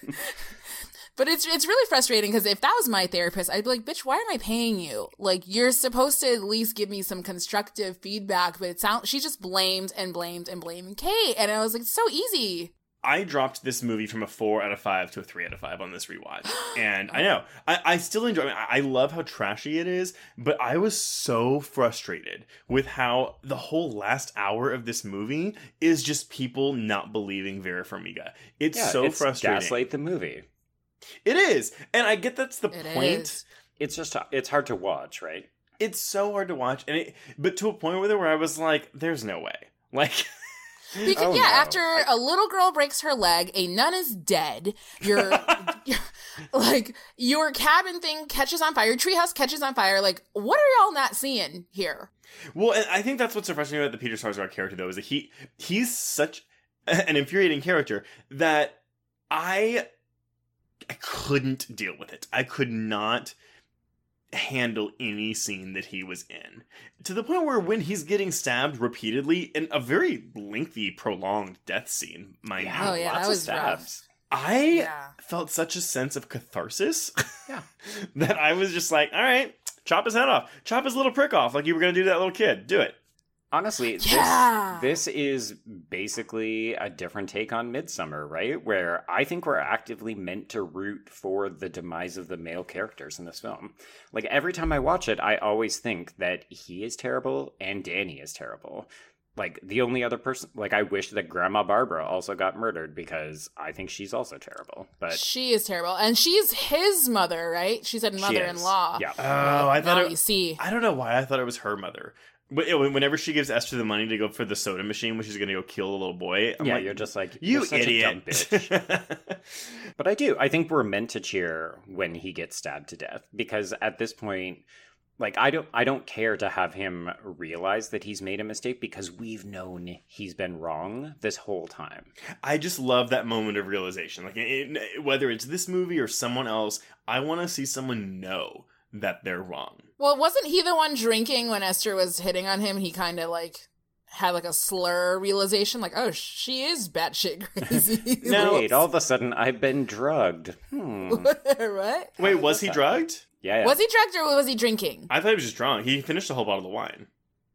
But it's it's really frustrating because if that was my therapist, I'd be like, "Bitch, why am I paying you? Like, you're supposed to at least give me some constructive feedback." But it sounds she just blamed and blamed and blamed Kate, and I was like, "So easy." I dropped this movie from a four out of five to a three out of five on this rewatch, [gasps] and I know I, I still enjoy. I, mean, I I love how trashy it is, but I was so frustrated with how the whole last hour of this movie is just people not believing Vera Farmiga. It's Yeah, so it's frustrating. Gaslight the movie. It is, and I get that's the It point. is. It's just it's hard to watch, right? It's so hard to watch, and it, but to a point where where I was like, "There's no way." [laughs] Like, Because Oh, yeah, no. after a little girl breaks her leg, a nun is dead. Your [laughs] [laughs] like your cabin thing catches on fire. Your treehouse catches on fire. Like, what are y'all not seeing here? Well, and I think that's what's so frustrating about the Peter Sarsgaard character, though, is that he he's such an infuriating character that I I couldn't deal with it. I could not handle any scene that he was in to the point where when he's getting stabbed repeatedly in a very lengthy prolonged death scene mind Oh, you yeah, lots that of was rough. stabs. i Yeah. felt such a sense of catharsis [laughs] Yeah. [laughs] that i was just like all right chop his head off chop his little prick off like you were gonna do to that little kid do it Honestly, Yeah. this this is basically a different take on Midsommar, right? Where I think we're actively meant to root for the demise of the male characters in this film. Like every time I watch it, I always think that he is terrible and Danny is terrible. Like the only other person, like I wish that Grandma Barbara also got murdered because I think she's also terrible. But She is terrible, and she's his mother, right? She said she is. mother-in-law. Yeah. oh i thought Now it, you see. I don't know why I thought it was her mother. But whenever she gives Esther the money to go for the soda machine, when she's going to go kill the little boy, I'm yeah, like, you're just like you you're such a dumb idiot. bitch. [laughs] But I do. I think we're meant to cheer when he gets stabbed to death because at this point like I don't I don't care to have him realize that he's made a mistake because we've known he's been wrong this whole time. I just love that moment of realization. Like, it- whether it's this movie or someone else, I want to see someone know that they're wrong. Well, wasn't he the one drinking when Esther was hitting on him? He kind of like had like a slur realization, like, oh, she is batshit crazy. [laughs] [laughs] No. Wait, all of a sudden I've been drugged. Hmm. [laughs] what? Wait, was he that? drugged? Yeah. yeah. Was he drugged or was he drinking? I thought he was just drunk. He finished a whole bottle of wine.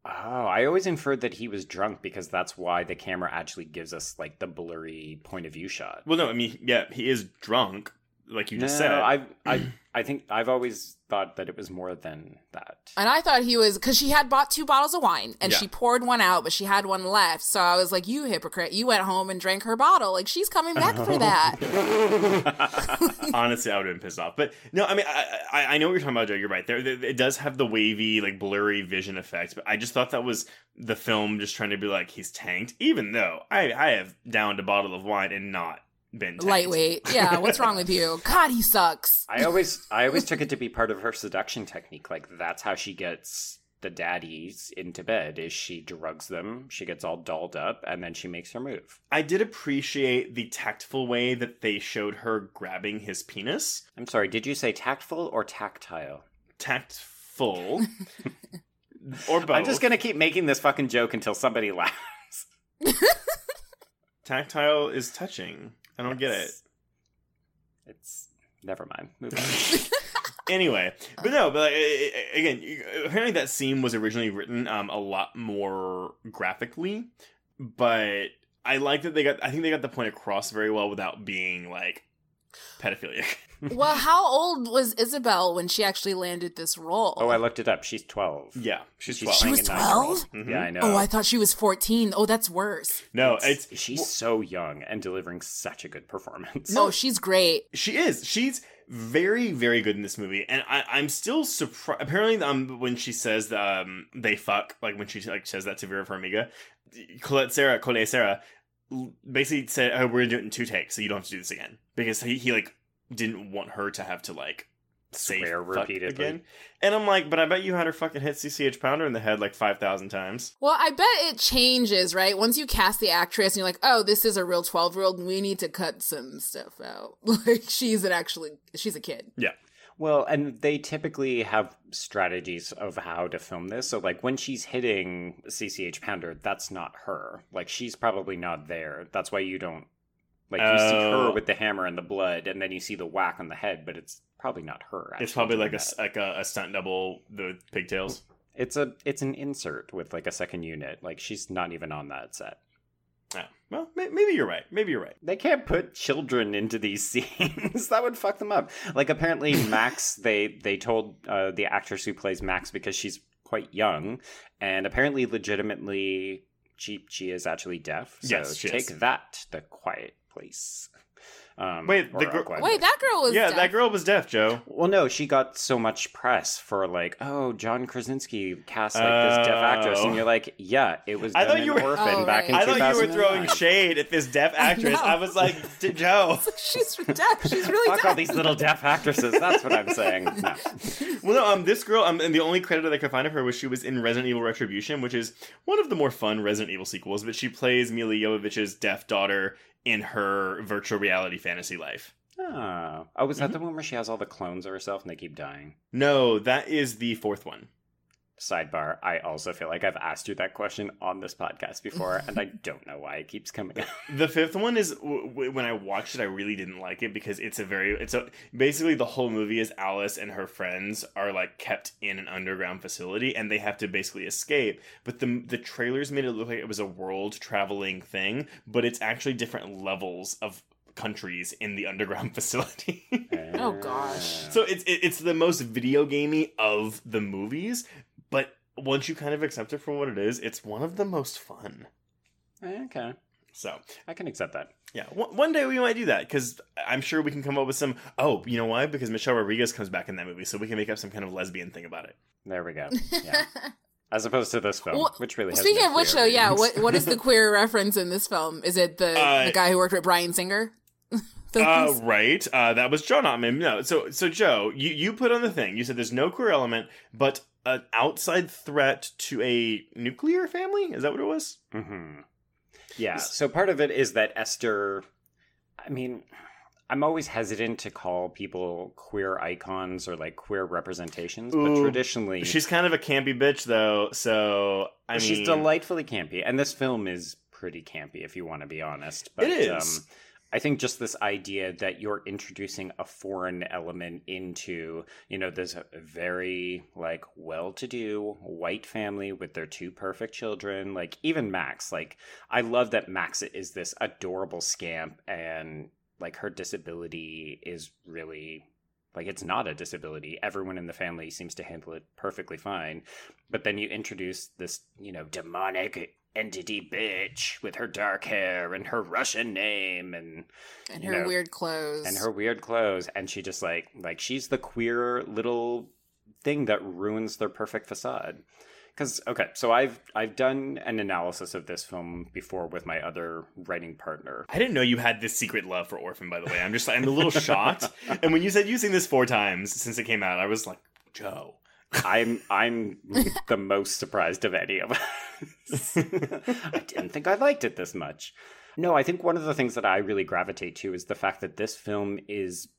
Oh, I always inferred that he was drunk because that's why the camera actually gives us like the blurry point of view shot. Well, no, I mean, yeah, he is drunk, like you just said. I [clears throat] I I think I've always thought that it was more than that. And I thought he was because she had bought two bottles of wine and Yeah. she poured one out, but she had one left. So I was like, "You hypocrite! You went home and drank her bottle. Like she's coming back for [laughs] that." [laughs] Honestly, I would have been pissed off. But no, I mean, I, I, I know what you're talking about, Joe. You're right. There, there- it does have the wavy, like blurry vision effect. But I just thought that was the film just trying to be like he's tanked. Even though I, I have downed a bottle of wine and not been tanked. Lightweight. Yeah. What's wrong with you? [laughs] God, he sucks. I always I always took it to be part of her seduction technique. Like that's how she gets the daddies into bed is she drugs them, she gets all dolled up, and then she makes her move. I did appreciate the tactful way that they showed her grabbing his penis. I'm sorry, did you say tactful or tactile? Tactful. [laughs] or both. I'm just gonna keep making this fucking joke until somebody laughs. [laughs] Tactile is touching. I don't get it. It's- It's never mind. Move on. [laughs] [laughs] anyway, but no, but like, a- a- again, apparently that scene was originally written um, a lot more graphically, but I like that they got. I think they got the point across very well without being like pedophilic. [laughs] well, how old was Isabelle when she actually landed this role? Oh, I looked it up. She's 12. yeah, she's She's twelve. She was playing a nine-year-old. 12? Yeah, I know. Oh, I thought she was 14. Oh, that's worse. no, it's She's so young and delivering such a good performance. No, she's great. She is. She's very, very good in this movie, and I, I'm still surprised. Apparently, um, when she says um they fuck, like when she like says that to Vera Farmiga, Collet-Serra, Colette Sarah, basically said, "Oh, we're gonna do it in two takes, so you don't have to do this again," because he, he like didn't want her to have to like say Swear fuck repeatedly. again. And I'm like, but I bet you had her fucking hit CCH Pounder in the head like five thousand times. Well, I bet it changes, right? Once you cast the actress and you're like, oh, this is a real 12 year old, and we need to cut some stuff out. [laughs] Like, she's an actually, she's a kid. Yeah. Well, and they typically have strategies of how to film this. So, like, when she's hitting CCH Pounder, that's not her. Like, she's probably not there. That's why you don't. Like, you see Oh. her with the hammer and the blood, and then you see the whack on the head, but it's probably not her. It's probably like a like a, a stunt double the pigtails. It's a it's an insert with like a second unit. Like she's not even on that set. Yeah. Well, may- maybe you're right. Maybe you're right. They can't put children into these [laughs] scenes. that would fuck them up. Like apparently [laughs] Max, they they told uh, the actress who plays Max because she's quite young, and apparently legitimately she she is actually deaf. So Yes, she take is. that, the quiet place. Um, Wait, the gr- Wait, that girl was. yeah, deaf. that girl was deaf, Joe. Well, no, she got so much press for like, oh, John Krasinski cast like this deaf actress, Oh. and you're like, yeah, it was I thought you were- Orphan Oh, back right. in I thought you were throwing shade at this deaf [laughs] actress. know. I, was like, "D- Joe. [laughs] She's deaf. She's really Fuck deaf. all these little deaf actresses. That's what I'm saying. [laughs] No. Well, no, um, this girl, um, and the only credit that I could find of her was she was in Resident Evil Retribution, which is one of the more fun Resident Evil sequels. But she plays Milla Jovovich's deaf daughter in her virtual reality fantasy life. Oh. oh, was that mm-hmm. the one where she has all the clones of herself and they keep dying? No, that is the fourth one. Sidebar, I also feel like I've asked you that question on this podcast before, and I [laughs] don't know why it keeps coming up. The fifth one is w- w- when I watched it, I really didn't like it because it's a very it's a basically the whole movie is Alice and her friends are like kept in an underground facility and they have to basically escape. But the the trailers made it look like it was a world traveling thing, but it's actually different levels of countries in the underground [laughs] facility. Oh, gosh. so it's it, it's the most video gamey of the movies, but once you kind of accept it for what it is, it's one of the most fun. Okay. So I can accept that. yeah, one, one day we might do that because I'm sure we can come up with some. Oh, you know why? Because Michelle Rodriguez comes back in that movie, so we can make up some kind of lesbian thing about it. There we go. [laughs] Yeah. As opposed to this film, Well, which really has Speaking no of which, clear though, yeah, what what is the [laughs] queer reference in this film? Is it the Uh, the guy who worked with Bryan Singer? [laughs] Uh, right. Uh, that was John Ottman. No, so so Joe, you you put on the thing. You said there's no queer element, but an outside threat to a nuclear family. Is that what it was? hmm Yeah. So part of it is that Esther. I mean, I'm always hesitant to call people queer icons or like queer representations, but traditionally, She's kind of a campy bitch, though. So I mean, she's delightfully campy, and this film is pretty campy, if you want to be honest. But, It is. Um, I think just this idea that you're introducing a foreign element into, you know, this uh, very like well-to-do white family with their two perfect children. Like even Max, like I love that Max is this adorable scamp, and like her disability is really like it's not a disability. Everyone in the family seems to handle it perfectly fine. But then you introduce this, you know, demonic entity bitch with her dark hair and her Russian name and and her know, weird clothes. and her weird clothes and she just like like she's the queer little thing that ruins their perfect facade. Cuz okay, so I've I've done an analysis of this film before with my other writing partner. I didn't know you had this secret love for Orphan. By the way, I'm just I'm a little [laughs] shocked. And when you said you've seen this four times since it came out, I was like, Joe. I'm I'm the most surprised of any of us. [laughs] I didn't think I liked it this much. No, I think one of the things that I really gravitate to is the fact that this film is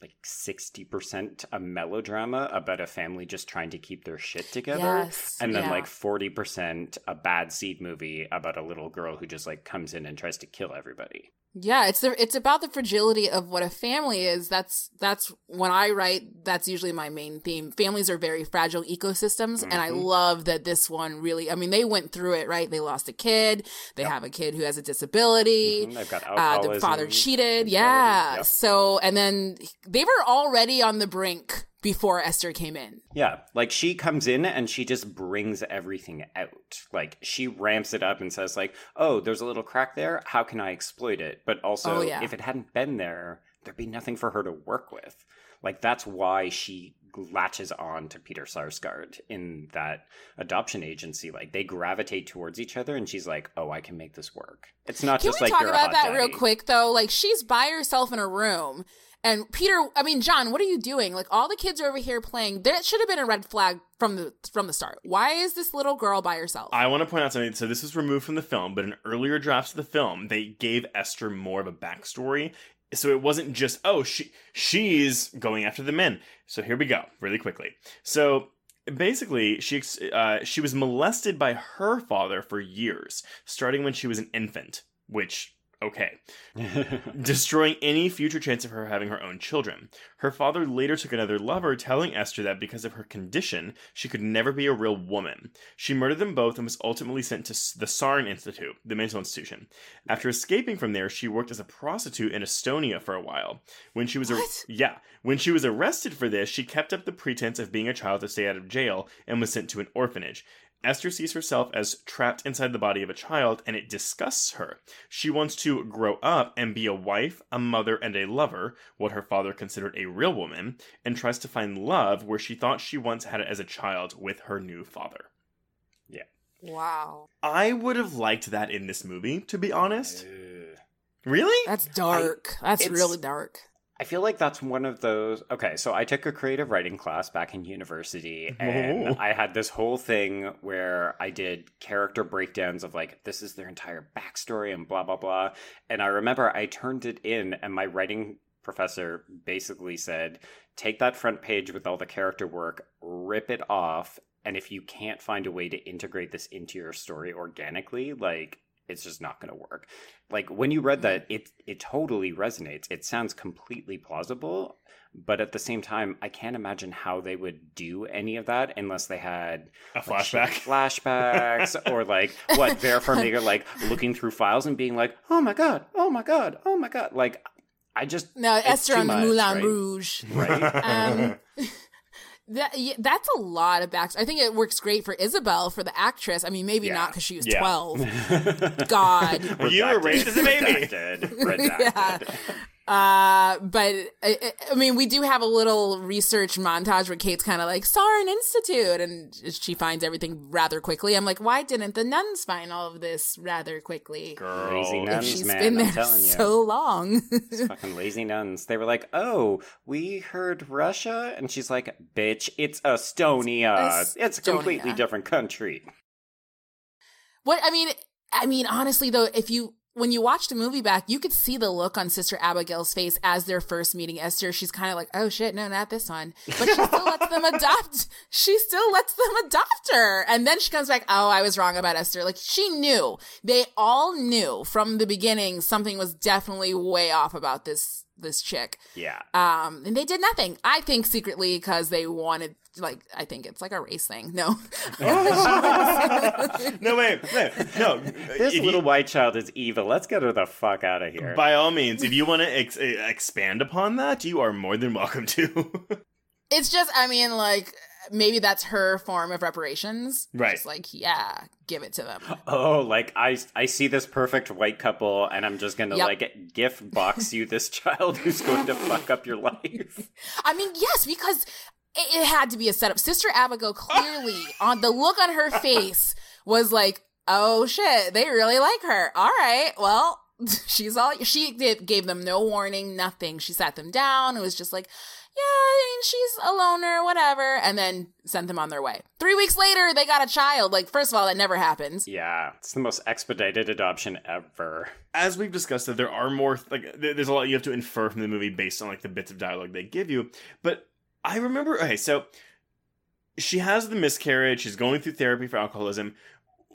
like 60% a melodrama about a family just trying to keep their shit together. Yes, and then yeah. like 40% a bad seed movie about a little girl who just like comes in and tries to kill everybody. Yeah, it's the it's about the fragility of what a family is. That's that's when I write. That's usually my main theme. Families are very fragile ecosystems, mm-hmm. and I mm-hmm. love that this one really. I mean, they went through it, right? They lost a kid. They yep. have a kid who has a disability. Mm-hmm. They've got alcoholism. Uh, the father cheated. Yeah. Yep. So, and then they were already on the brink before Esther came in. Yeah, like she comes in and she just brings everything out. Like she ramps it up and says like, "Oh, there's a little crack there. How can I exploit it?" But also, oh, yeah. if it hadn't been there, there'd be nothing for her to work with. Like that's why she latches on to Peter Sarsgaard in that adoption agency. Like they gravitate towards each other, and she's like, "Oh, I can make this work." It's not can just like want to talk about that daddy. real quick though. Like she's by herself in a room and Peter, I mean John, what are you doing? Like all the kids are over here playing. That should have been a red flag from the from the start. Why is this little girl by herself? I want to point out something. So this was removed from the film, but in earlier drafts of the film, they gave Esther more of a backstory. So it wasn't just oh she she's going after the men. So here we go, really quickly. So basically she uh, she was molested by her father for years, starting when she was an infant, which okay, [laughs] destroying any future chance of her having her own children. Her father later took another lover, telling Esther that because of her condition, she could never be a real woman. She murdered them both and was ultimately sent to the Saarne Institute, the mental institution. After escaping from there, she worked as a prostitute in Estonia for a while. When she was what? yeah, when she was arrested for this, she kept up the pretense of being a child to stay out of jail and was sent to an orphanage. Esther sees herself as trapped inside the body of a child and it disgusts her. She wants to grow up and be a wife, a mother, and a lover, what her father considered a real woman, and tries to find love where she thought she once had it as a child with her new father. Yeah. Wow. I would have liked that in this movie, to be honest. Really? That's dark. I, That's really dark. I feel like that's one of those. Okay, so I took a creative writing class back in university, [laughs] and I had this whole thing where I did character breakdowns of like, this is their entire backstory and blah, blah, blah. And I remember I turned it in, and my writing professor basically said, take that front page with all the character work, rip it off, and if you can't find a way to integrate this into your story organically, like, it's just not going to work. Like when you read that, it it totally resonates. It sounds completely plausible, but at the same time, I can't imagine how they would do any of that unless they had a flashback, flashbacks, [laughs] or like what Vera Farmiga like looking through files and being like, "Oh my god, oh my god, oh my god!" Like I just no Esther on the much, Moulin right? Rouge, right? um, [laughs] that yeah, that's a lot of back. I think it works great for Isabelle for the actress. I mean, maybe yeah. not because she was yeah. twelve. [laughs] God, you were raised as a baby. Redacted. [laughs] yeah. Uh, but I, I, mean, we do have a little research montage where Kate's kind of like Saarne Institute, and she finds everything rather quickly. I'm like, why didn't the nuns find all of this rather quickly? Girl, lazy nuns, she's man, been there so long. [laughs] fucking lazy nuns. They were like, oh, we heard Russia, and she's like, bitch, it's Estonia. Estonia. It's a completely different country. What I mean, I mean, honestly though, if you when you watch the movie back, you could see the look on Sister Abigail's face as they're first meeting Esther. She's kind of like, "Oh shit, no, not this one." But she still lets them adopt. [laughs] She still lets them adopt her, and then she comes back. Oh, I was wrong about Esther. Like she knew. They all knew from the beginning something was definitely way off about this this chick. Yeah. Um, and they did nothing. I think secretly because they wanted, like, I think it's like a race thing. No. [laughs] no, wait, wait, no. This if little you, white child is evil. Let's get her the fuck out of here. By all means, if you want to ex- expand upon that, you are more than welcome to. [laughs] it's just, I mean, like, maybe that's her form of reparations. Right. Just like, yeah, give it to them. Oh, like I I see this perfect white couple and I'm just gonna yep. like gift box you this [laughs] child who's going to fuck up your life. [laughs] I mean, yes, because it, it had to be a setup. Sister Abigail clearly [laughs] on the look on her face was like, oh shit, they really like her. All right, well, she's all she did gave them no warning, nothing. She sat them down. It was just like, yeah, I mean, she's a loner, whatever, and then sent them on their way. Three weeks later, they got a child. Like, first of all, that never happens. Yeah, it's the most expedited adoption ever. As we've discussed, that there are more like there's a lot you have to infer from the movie based on like the bits of dialogue they give you. But I remember, okay, so she has the miscarriage. She's going through therapy for alcoholism.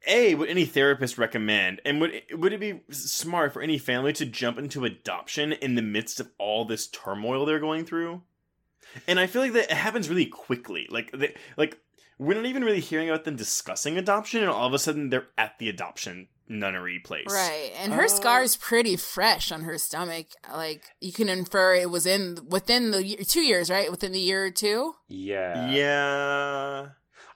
a would any therapist recommend, and would would it be smart for any family to jump into adoption in the midst of all this turmoil they're going through? And I feel like that it happens really quickly. Like they, like we're not even really hearing about them discussing adoption, and all of a sudden they're at the adoption nunnery place. Right. And her Uh, is pretty fresh on her stomach. Like you can infer it was in within the year, 2 years, right? Within the year or two. Yeah. Yeah.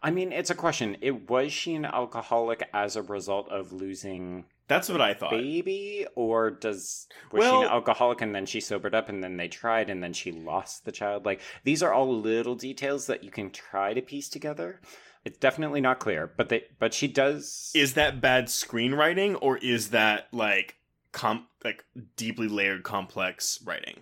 I mean, it's a question. It was she an alcoholic as a result of losing That's what I thought. baby, or does was she Well- an alcoholic and then she sobered up and then they tried and then she lost the child? Like these are all little details that you can try to piece together. It's definitely not clear, but they but she does. Is that bad screenwriting or is that like com like deeply layered complex writing?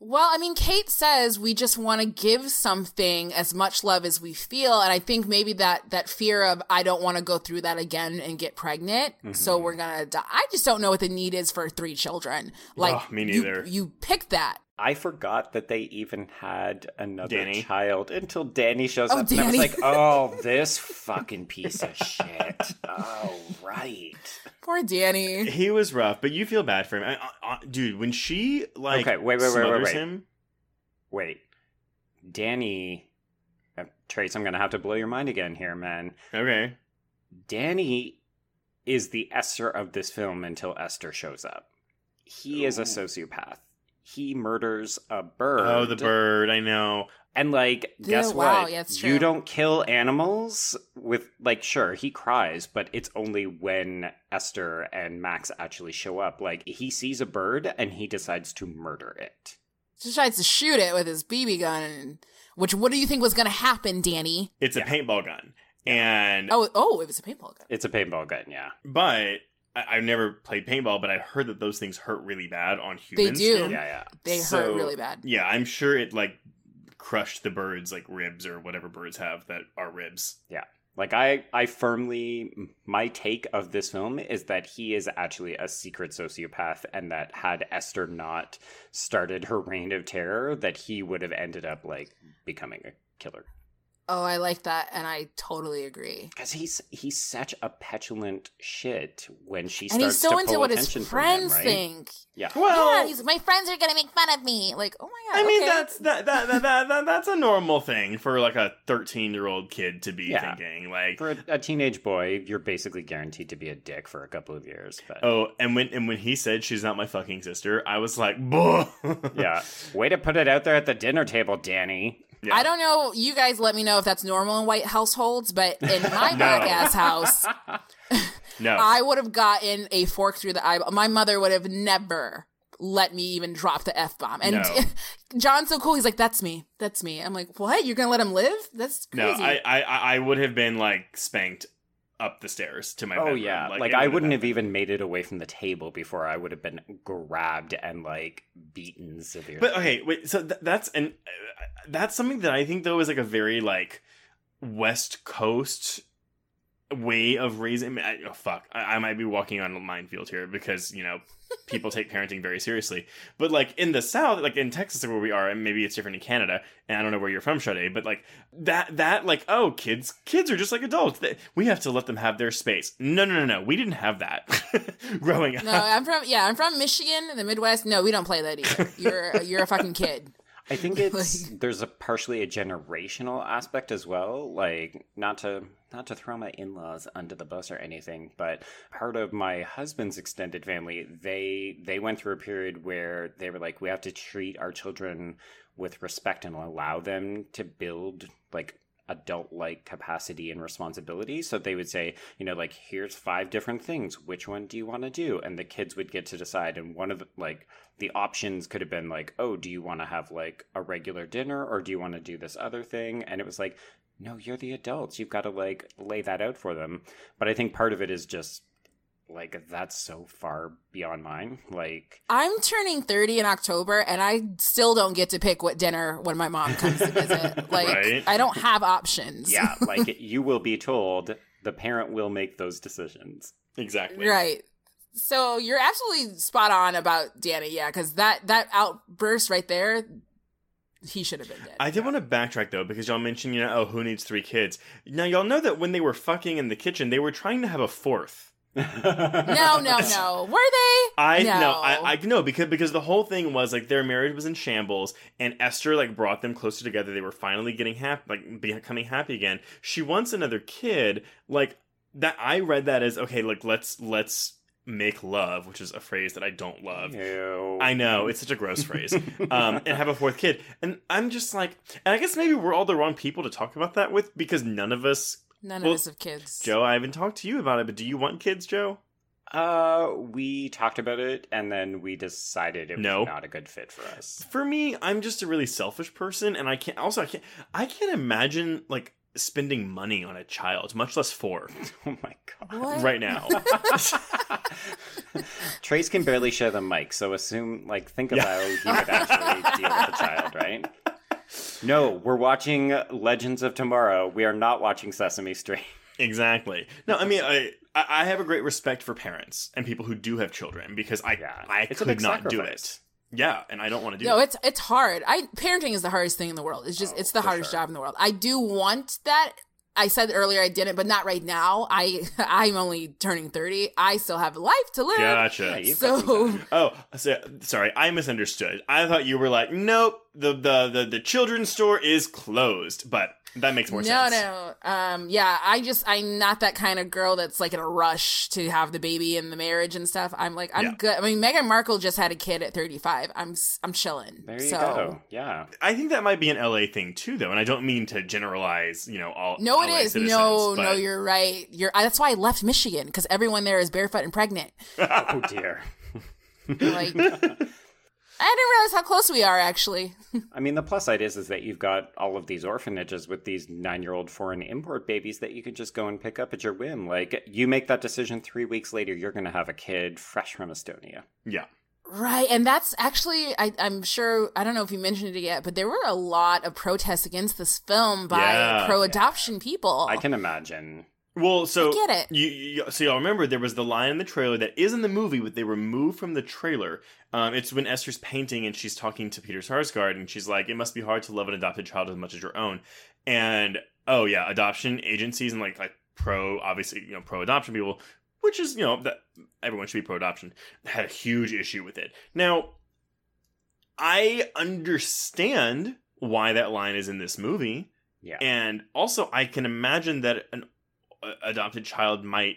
Well, I mean, Kate says we just want to give something as much love as we feel, and I think maybe that that fear of I don't want to go through that again and get pregnant, so Mhm. we're gonna die. I just don't know what the need is for three children. Like, Ugh, me you- neither. You, pick that. I forgot that they even had another Danny. child until Danny shows Oh, up. And I was like, oh, [laughs] this fucking piece of shit. Oh, right. Poor Danny. He was rough, but you feel bad for him, I, I, I- dude. When she like Okay, wait, wait, wait, wait, wait. him, Wait. Danny. Uh, Trace, I'm going to have to blow your mind again here, man. okay, Danny is the Esther of this film until Esther shows up. He is a sociopath. He murders a bird. oh the bird, I know. And like, Yeah, guess wow, what? yeah, You don't kill animals with like sure, he cries, but it's only when Esther and Max actually show up. Like he sees a bird and he decides to murder it. Just tries to shoot it with his BB gun. Which, what do you think was going to happen, Danny? It's a paintball gun, and Oh, oh, it was a paintball gun. It's a paintball gun, yeah. but I, I've never played paintball, but I heard that those things hurt really bad on humans. They humans. do. Yeah, yeah. They So- hurt really bad. Yeah, I'm sure it like crushed the birds like ribs or whatever birds have that are ribs. Yeah. Like I, I firmly, my take of this film is that he is actually a secret sociopath, and that had Esther not started her reign of terror, that he would have ended up like becoming a killer. Oh, I like that, and I totally agree. Because he's he's such a petulant shit when she And starts he's so to into pull what his attention from friends him, right? think. Yeah. Well, yeah, he's my friends are gonna make fun of me. Like, oh my god. I mean okay. that's that, that, that, that, that that's a normal thing for like a 13 year old kid to be Yeah. thinking like For a, a teenage boy, you're basically guaranteed to be a dick for a couple of years. But oh and when and when he said she's not my fucking sister I was like Buh. yeah, way to put it out there at the dinner table, Danny. Yeah. I don't know. You guys let me know if that's normal in white households, but in [laughs] my No. black ass house, [laughs] no I would have gotten a fork through the eyeball. My mother would have never let me even drop the f bomb. And No. [laughs] John's so cool. He's like, "That's me. That's me." I'm like, "What? You're gonna let him live? That's no. I, I I would have been like spanked up the stairs to my Oh bedroom. yeah, like, it I would wouldn't have even made it away from the table before I would have been grabbed and like beaten severely. But okay, wait. So th- that's and uh, that's something that I think though is like a very like West Coast way of raising. I, oh fuck, I, I might be walking on a minefield here because you know people take parenting very seriously. But like in the South, like in Texas where we are, and maybe it's different in Canada, and I don't know where you're from, Sade, but like that that like oh kids kids are just like adults. We have to let them have their space. No no no no, we didn't have that [laughs] growing up. no, I'm from yeah, I'm from Michigan, the Midwest. No, we don't play that either. You're you're a fucking kid. I think [laughs] it's Like- there's a partially a generational aspect as well. Like not to not to throw my in-laws under the bus or anything, but part of my husband's extended family, they they went through a period where they were like, we have to treat our children with respect and allow them to build like adult like capacity and responsibility. So they would say, you know, like here's five different things. Which one do you want to do? And the kids would get to decide. And one of the, like the options could have been like, oh, do you want to have like a regular dinner or do you want to do this other thing? And it was like, no, you're the adults. You've got to like lay that out for them. But I think part of it is just like that's so far beyond mine. Like I'm turning 30 in October, and I still don't get to pick what dinner when my mom comes to visit. [laughs] Like, Right. I don't have options. yeah, [laughs] like you will be told the parent will make those decisions. Exactly. Right. So you're absolutely spot on about Danny, yeah, because that that outburst right there, he should have been dead. I did want to backtrack though because y'all mentioned, you know, oh, who needs three kids? Now y'all know that when they were fucking in the kitchen, they were trying to have a fourth. No, no, [laughs] no. Were they? I no. no, I, I know because because the whole thing was like their marriage was in shambles, and Esther like brought them closer together. They were finally getting happy, like becoming happy again. She wants another kid, like that. I read that as okay, like let's let's make love, which is a phrase that I don't love. Ew. I know it's such a gross phrase, um, and have a fourth kid. And I'm just like, and I guess maybe we're all the wrong people to talk about that with because none of us. None Well, of us have kids. Joe, I haven't talked to you about it, but do you want kids, Joe? Uh, we talked about it, and then we decided it No. was not a good fit for us. For me, I'm just a really selfish person, and I can't. Also, I can't. I can't imagine like spending money on a child, much less four, [laughs] Oh my god. What? right now. [laughs] Trace can barely share the mic, so assume, like, think Yeah. about he would actually deal with a child, right? No, we're watching Legends of Tomorrow. We are not watching Sesame Street. [laughs] exactly. No, I mean, I I I have a great respect for parents and people who do have children because I Yeah. I It's could big not do it. Yeah, and I don't want to do No, it. it's it's hard. I parenting is the hardest thing in the world. It's just Oh, it's the hardest sure. job in the world. I do want that. I said earlier I didn't, but not right now. I [laughs] I'm only turning 30. I still have a life to live. Gotcha. Yeah, you've got some So. Oh, so, sorry, I misunderstood. I thought you were like, nope, the the the, the children's store is closed, but that makes more no, sense. no. No. Um, yeah, I just I'm not that kind of girl that's like in a rush to have the baby and the marriage and stuff. I'm like I'm Yeah. good. I mean, Meghan Markle just had a kid at 35. I'm s- I'm chilling. There you so, go. Yeah. I think that might be an LA thing too, though, and I don't mean to generalize, you know, all. No, it LA is. citizens, No, but- no, you're right. You're. I, that's why I left Michigan because everyone there is barefoot and pregnant. [laughs] Oh dear. Like, [laughs] I didn't realize how close we are. Actually, [laughs] I mean, the plus side is is that you've got all of these orphanages with these nine-year-old foreign import babies that you could just go and pick up at your whim. Like, you make that decision three weeks later, you're going to have a kid fresh from Estonia. Yeah, right? And that's actually. I, I'm sure. I don't know if you mentioned it yet, but there were a lot of protests against this film by Yeah. pro-adoption people. I can imagine. Well, so I get it. You, you, so y'all remember there was the line in the trailer that is in the movie, but they removed from the trailer. Um, it's when Esther's painting and she's talking to Peter Sarsgaard, and she's like, "It must be hard to love an adopted child as much as your own." And oh yeah, adoption agencies and like like pro, obviously you know pro adoption people, which is you know that everyone should be pro adoption, had a huge issue with it. Now, I understand why that line is in this movie. Yeah. And also, I can imagine that an a- adopted child might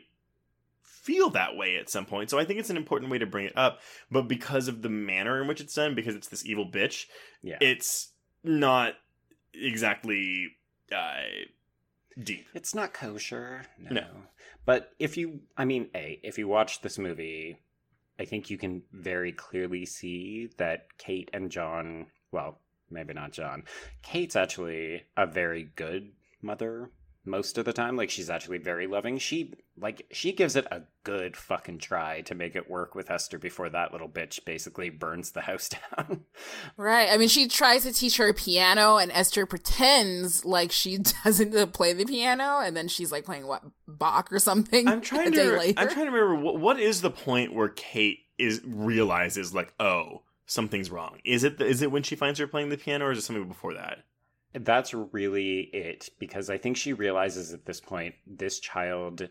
feel that way at some point. So I think it's an important way to bring it up. But because of the manner in which it's done, because it's this evil bitch, yeah. it's not exactly uh, deep. It's not kosher. No. No. But if you, I mean, A, if you watch this movie, I think you can very clearly see that Kate and John, well, maybe not John, Kate's actually a very good mother most of the time. Like, she's actually very loving. She, like, she gives it a good fucking try to make it work with Esther before that little bitch basically burns the house [laughs] down. Right. I mean, she tries to teach her piano, and Esther pretends like she [laughs] doesn't play the piano, and then she's like playing what Bach or something. I'm trying a to. day later. I'm trying to remember what, what is the point where Kate is realizes like, oh, something's wrong. Is it the, is it when she finds her playing the piano, or is it something before that? That's really it because I think she realizes at this point this child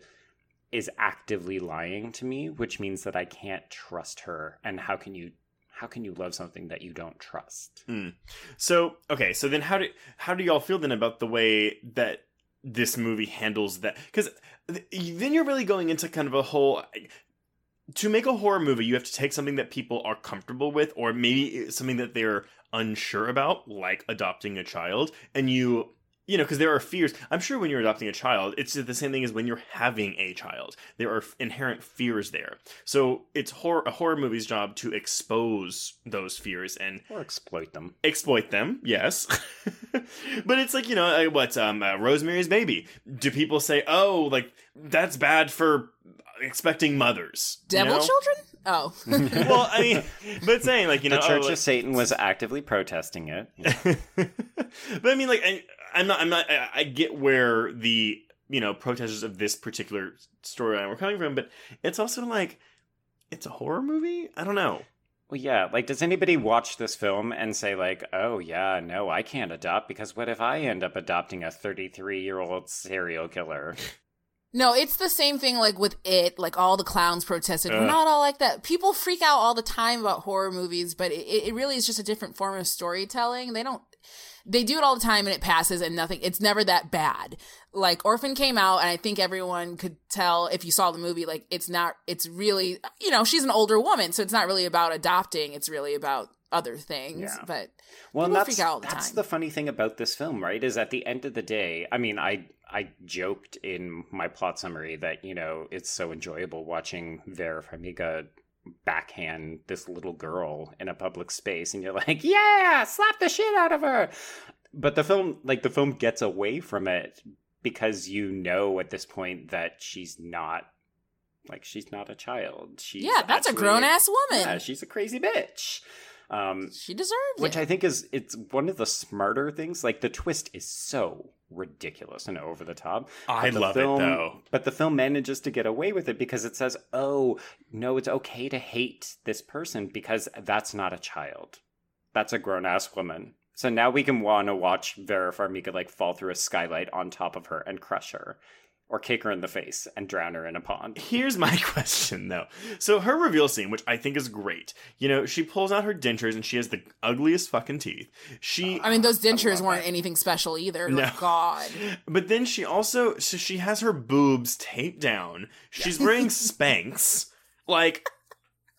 is actively lying to me, which means that I can't trust her. And how can you how can you love something that you don't trust? Hmm. So okay, so then how do how do y'all feel then about the way that this movie handles that? Because then you're really going into kind of a whole. To make a horror movie, you have to take something that people are comfortable with, or maybe something that they're unsure about, like adopting a child, and you. You know, because there are fears. I'm sure when you're adopting a child, it's the same thing as when you're having a child. There are inherent fears there. So it's horror, a horror movie's job to expose those fears and Or exploit them. exploit them yes [laughs] but it's like you know what um uh, rosemary's baby do people say oh like that's bad for expecting mothers you Devil know? children? Oh. [laughs] well i mean but saying like you know the Church oh, of Satan was actively protesting it. like- [laughs] but i mean like I, i'm not i'm not I, I get where the you know protesters of this particular storyline were coming from but it's also like it's a horror movie i don't know Well, yeah. Like, does anybody watch this film and say, like, oh, yeah, no, I can't adopt because what if I end up adopting a 33 year old serial killer? [laughs] No, it's the same thing like with it, like all the clowns protested. We're Ugh. not all like that. People freak out all the time about horror movies, but it, it really is just a different form of storytelling. They don't they do it all the time and it passes and nothing it's never that bad. Like Orphan came out and I think everyone could tell if you saw the movie, like it's not it's really you know, she's an older woman, so it's not really about adopting, it's really about other things. Yeah. But Well, that's, freak out all the that's time. the funny thing about this film, right? Is at the end of the day, I mean, I I joked in my plot summary that you know it's so enjoyable watching Vera Farmiga backhand this little girl in a public space, and you're like, yeah, slap the shit out of her. But the film, like the film, gets away from it because you know at this point that she's not. Like she's not a child. She's yeah, that's a grown ass woman. Yeah, she's a crazy bitch. Um, she deserves it. which it. I think is it's one of the smarter things. Like the twist is so ridiculous and over the top. I the love film- it though. But the film manages to get away with it because it says, "Oh, no, it's okay to hate this person because that's not a child. That's a grown ass woman." So now we can want to watch Vera Farmiga like fall through a skylight on top of her and crush her, or kick her in the face and drown her in a pond. [laughs] Here's my [laughs] question though. So her reveal scene, which I think is great, you know, she pulls out her dentures and she has the ugliest fucking teeth. She I mean, those dentures weren't that. anything special either. No. Oh, God. [laughs] But then she also so she has her boobs taped down. She's wearing Spanx. Like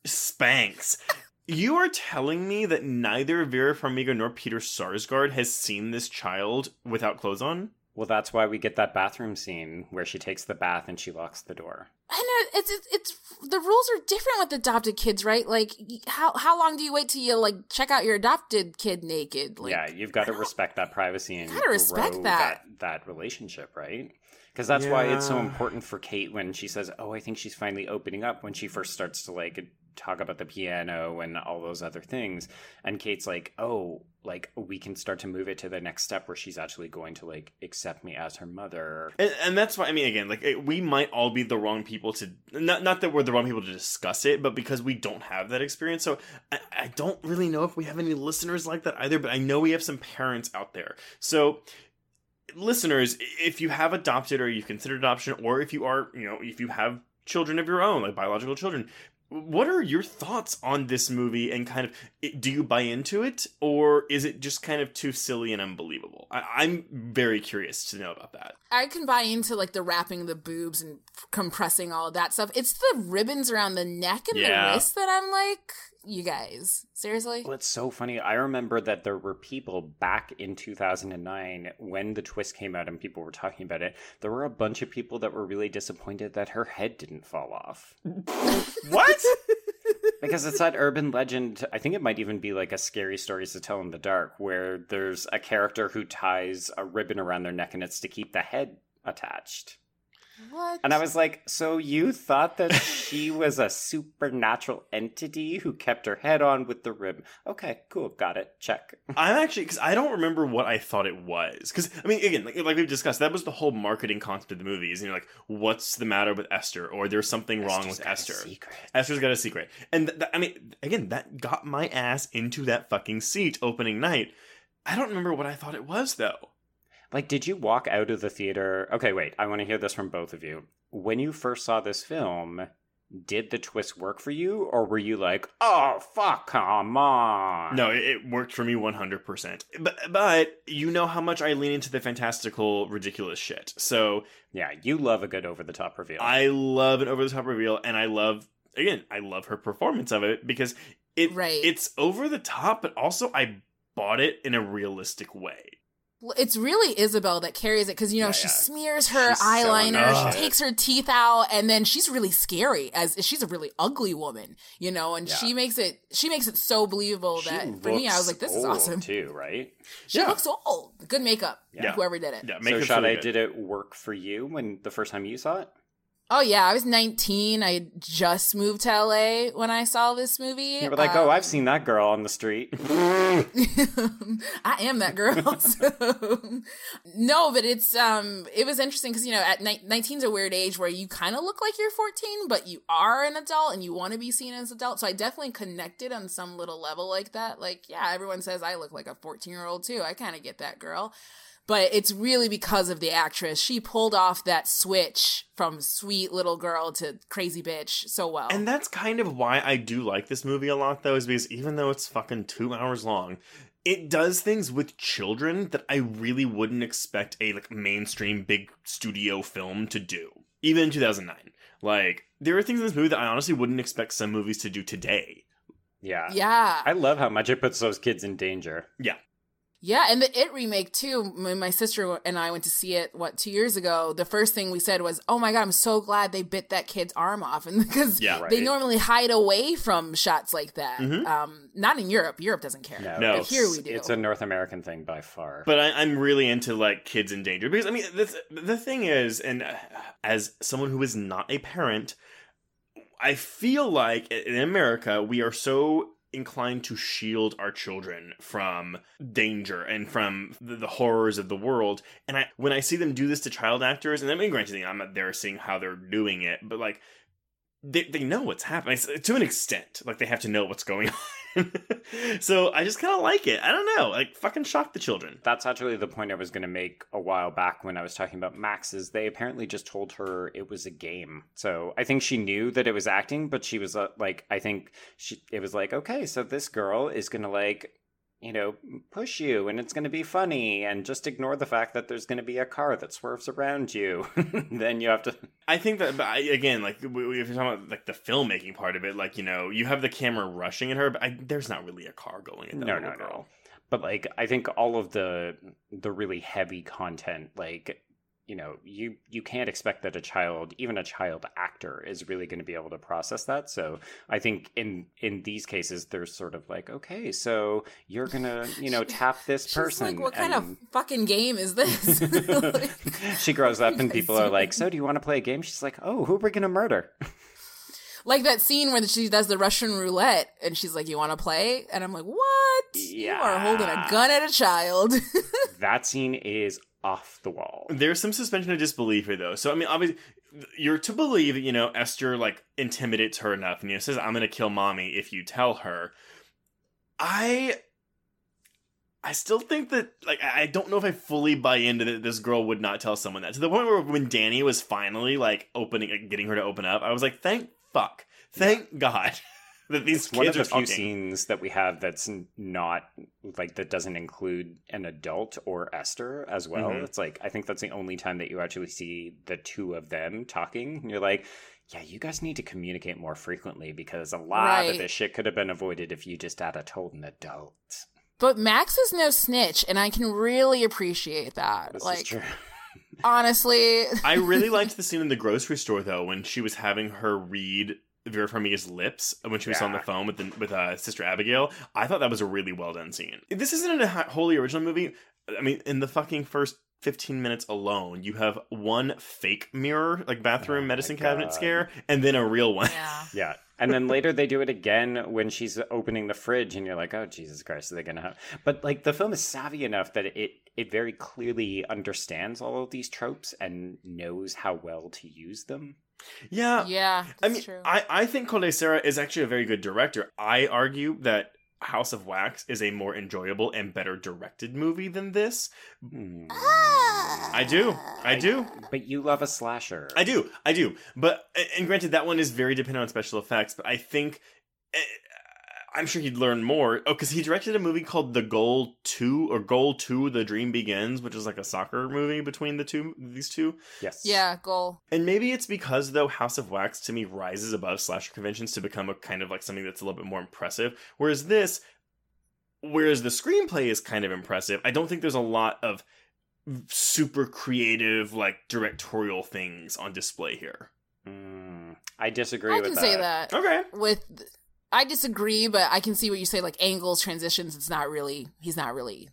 Spanx. You are telling me that neither Vera Farmiga nor Peter Sarsgaard has seen this child without clothes on? Well, that's why we get that bathroom scene where she takes the bath and she locks the door. I know it's, it's it's the rules are different with adopted kids, right? Like how how long do you wait till you like check out your adopted kid naked? Like, yeah, you've got to respect that privacy and gotta respect grow that. that relationship, right? Because that's why it's so important for Kate when she says, "Oh, I think she's finally opening up." When she first starts to like talk about the piano and all those other things, and Kate's like, "Oh, like we can start to move it to the next step where she's actually going to like accept me as her mother." And, and that's why I mean, again, like it, we might all be the wrong people to not not that we're the wrong people to discuss it, but because we don't have that experience. So I, I don't really know if we have any listeners like that either. But I know we have some parents out there. So listeners, if you have adopted or you've considered adoption, or if you are, you know, if you have children of your own, like biological children. What are your thoughts on this movie and kind of do you buy into it or is it just kind of too silly and unbelievable? I, I'm very curious to know about that. I can buy into like the wrapping the boobs and compressing all of that stuff. It's the ribbons around the neck and Yeah. the wrist that I'm like, you guys, seriously? Well, it's so funny. I remember that there were people back in 2009 when the twist came out and people were talking about it. There were a bunch of people that were really disappointed that her head didn't fall off. [laughs] What? [laughs] Because it's that urban legend. I think it might even be like a scary stories to tell in the dark, where there's a character who ties a ribbon around their neck and it's to keep the head attached. What? And I was like, so you thought that she [laughs] was a supernatural entity who kept her head on with the ribbon? Okay, cool, got it, check. [laughs] I'm actually because I don't remember what I thought it was. Because I mean, again, like, like we've discussed, that was the whole marketing concept of the movies. And you're like, what's the matter with Esther? Or there's something wrong with got a Esther. secret. Esther's got a secret, and th- th- I mean, again, that got my ass into that fucking seat opening night. I don't remember what I thought it was though. Like, did you walk out of the theater? Okay, wait, I want to hear this from both of you. When you first saw this film, did the twist work for you, or were you like, oh, fuck, come on? No, it, it worked for me 100%. But but you know how much I lean into the fantastical, ridiculous shit. So Yeah, you love a good over the top reveal. I love an over the top reveal, and I love again, I love her performance of it because it Right. it's over the top, but also I bought it in a realistic way. Well, It's really Isabelle that carries it because you know Yeah, she yeah. smears her She's eyeliner, into she takes her teeth out, and then she's really scary as she's a really ugly woman, you know, and Yeah. she makes it she makes it so believable She that for me I was like, this is awesome. too, right? She Yeah. looks old. Good makeup. Yeah. Whoever did it. Yeah, so, makeup's really good. did it work for you when the first time you saw it? Oh yeah, I was 19. I just moved to LA when I saw this movie. You were like, oh, I've Um, seen that girl on the street. [laughs] I am that girl. [laughs] So- no, but it's um, it was interesting because you know, at 19 is a weird age where you kind of look like you're 14, but you are an adult and you want to be seen as adult. So I definitely connected on some little level like that. Like, yeah, everyone says I look like a 14 year old too. I kind of get that girl. But it's really because of the actress. She pulled off that switch from sweet little girl to crazy bitch so well. And that's kind of why I do like this movie a lot, though, is because even though it's fucking two hours long, it does things with children that I really wouldn't expect a like mainstream big studio film to do, even in 2009. Like there are things in this movie that I honestly wouldn't expect some movies to do today. yeah. yeah. I love how much it puts those kids in danger. Yeah, and the It remake too. When my sister and I went to see it, what two years ago, the first thing we said was, "Oh my god, I'm so glad they bit that kid's arm off," [laughs] and because Yeah, they normally hide away from shots like that. Mhm. Um, not in Europe. Europe doesn't care. No, No. but here we do. It's a North American thing by far. But I, I'm really into like kids in danger because I mean the the thing is, and uh, as someone who is not a parent, I feel like in America we are so inclined to shield our children from danger and from the, the horrors of the world. And I when I see them do this to child actors, and I mean, granted, I'm not there seeing how they're doing it, but like they they know what's happening to an extent. Like they have to know what's going [laughs] on. [laughs] so I just kind of like it. I don't know, like fucking shock the children. That's actually the point I was going to make a while back when I was talking about Max. Is they apparently just told her it was a game. So I think she knew that it was acting, but she was uh, like, I think she it was like, okay, so this girl is going to like, you know, push you, and it's going to be funny, and just ignore the fact that there's going to be a car that swerves around you. [laughs] then you have to. I think that, but I, again, like if you're talking about like the filmmaking part of it, like you know, you have the camera rushing at her, but I, there's not really a car going at that No, no, girl. no. But like, I think all of the the really heavy content, like you know, you you can't expect that a child, even a child actor, is really going to be able to process that. So I think in in these cases, there's sort of like, okay, so you're gonna you know [laughs] tap this person. like, what kind of fucking game is this? Like, [laughs] she grows up and people are like, so do you want to play a game? She's like, oh, who are we gonna murder? [laughs] like that scene where she does the Russian roulette, and she's like, "You want to play?" And I'm like, "What? You are holding a gun at a child." that scene is off the wall. There's some suspension of disbelief here, though. So I mean, obviously, you're to believe that you know Esther like intimidates her enough, and you know says, "I'm gonna kill mommy if you tell her." I. I still think that, like, I don't know if I fully buy into that this girl would not tell someone that. To the point where when Danny was finally, like, opening, like, getting her to open up, I was like, thank fuck. Thank God that these It's one of kids the are few talking. scenes that we have that's not like that doesn't include an adult or Esther as well. Mhm. It's like I think that's the only time that you actually see the two of them talking. And you're like, yeah, you guys need to communicate more frequently because a lot Right. of this shit could have been avoided if you just had a told an adult. but Max is no snitch, and I can really appreciate that. This like, is true. honestly, I really [laughs] liked the scene in the grocery store though when she was having her read Vera Farmiga's lips when she was on the phone with the, with uh, Sister Abigail. I thought that was a really well done scene. This isn't a wholly original movie. I mean, in the fucking first 15 minutes alone, you have one fake mirror, like bathroom Oh medicine cabinet God. scare, and then a real one. yeah. [laughs] Yeah. And then later they do it again when she's opening the fridge and you're like, "Oh Jesus Christ, are they going to have But like the film is savvy enough that it it very clearly understands all of these tropes and knows how well to use them. Yeah. Yeah, I mean, true. I, I think Collet-Serra is actually a very good director. I argue that House of Wax is a more enjoyable and better directed movie than this. I do. I do. But you love a slasher. I do, I do. But and granted, that one is very dependent on special effects. But I think eh, I'm sure he'd learn more. Oh, because he directed a movie called The Goal Two or Goal Two: The Dream Begins, which is like a soccer movie between the two these two. yes. yeah, goal. And maybe it's because though House of Wax to me rises above slasher conventions to become a kind of like something that's a little bit more impressive. Whereas this, whereas the screenplay is kind of impressive, I don't think there's a lot of super creative like directorial things on display here. Hmm. I disagree I with can say that. Okay. With, I disagree, but I can see what you say. Like angles, transitions. It's not really. He's not really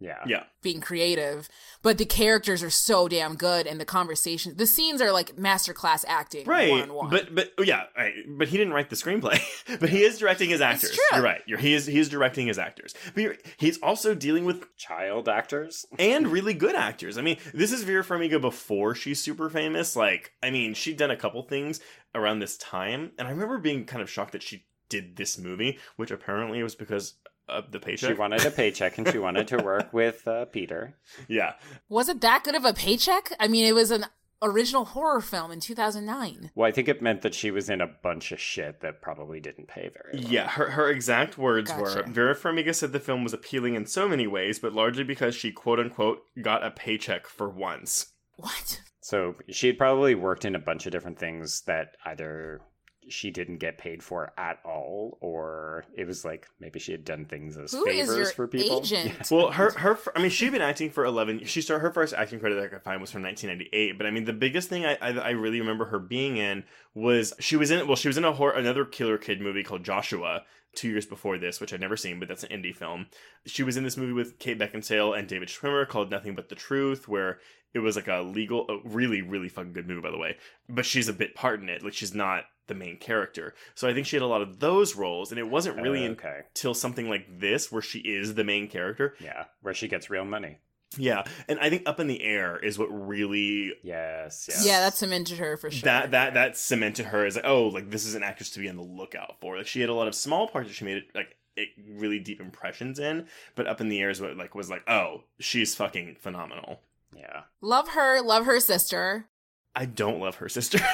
Yeah. Yeah. being creative, but the characters are so damn good and the conversations, the scenes are like masterclass acting. Right, one-on-one. but but oh, yeah, right. but he didn't write the screenplay. [laughs] but he is directing his actors. true. You're right. You're, he is he is directing his actors. But you're, he's also dealing with Child actors. and really good actors. I mean, this is Vera Farmiga before she's super famous. Like, I mean, she'd done a couple things around this time, and I remember being kind of shocked that she did this movie, which apparently was because of the paycheck. She wanted a paycheck and she wanted to [laughs] work with uh, Peter. yeah, was it that good of a paycheck? I mean, it was an original horror film in 2009. Well, I think it meant that she was in a bunch of shit that probably didn't pay very well. yeah. Her her exact words were: Vera Farmiga said the film was appealing in so many ways, but largely because she quote unquote got a paycheck for once. What? So she had probably worked in a bunch of different things that either she didn't get paid for at all, or it was like maybe she had done things as Who is favors your for people. agent? [laughs] Well, her her I mean, she'd been acting for eleven. She started her first acting credit that I could find was from 1998. But I mean, the biggest thing I I, I really remember her being in was she was in well she was in a horror, another Killer Kid movie called Joshua two years before this, which I'd never seen, but that's an indie film. She was in this movie with Kate Beckinsale and David Schwimmer called Nothing But the Truth, where it was like a legal, a really really fucking good movie by the way. But she's a bit part in it, like she's not the main character. So I think she had a lot of those roles, and it wasn't really Uh, okay. until something like this where she is the main character Yeah, where she gets real money. yeah, and I think Up in the Air is what really Yes, yes. Yeah, that cemented her for sure. that that that cemented her as like oh like this is an actress to be on the lookout for. Like she had a lot of small parts that she made it like it, really deep impressions in, but Up in the Air is what like was like oh she's fucking phenomenal. yeah. love her, love her sister. I don't love her sister. [laughs]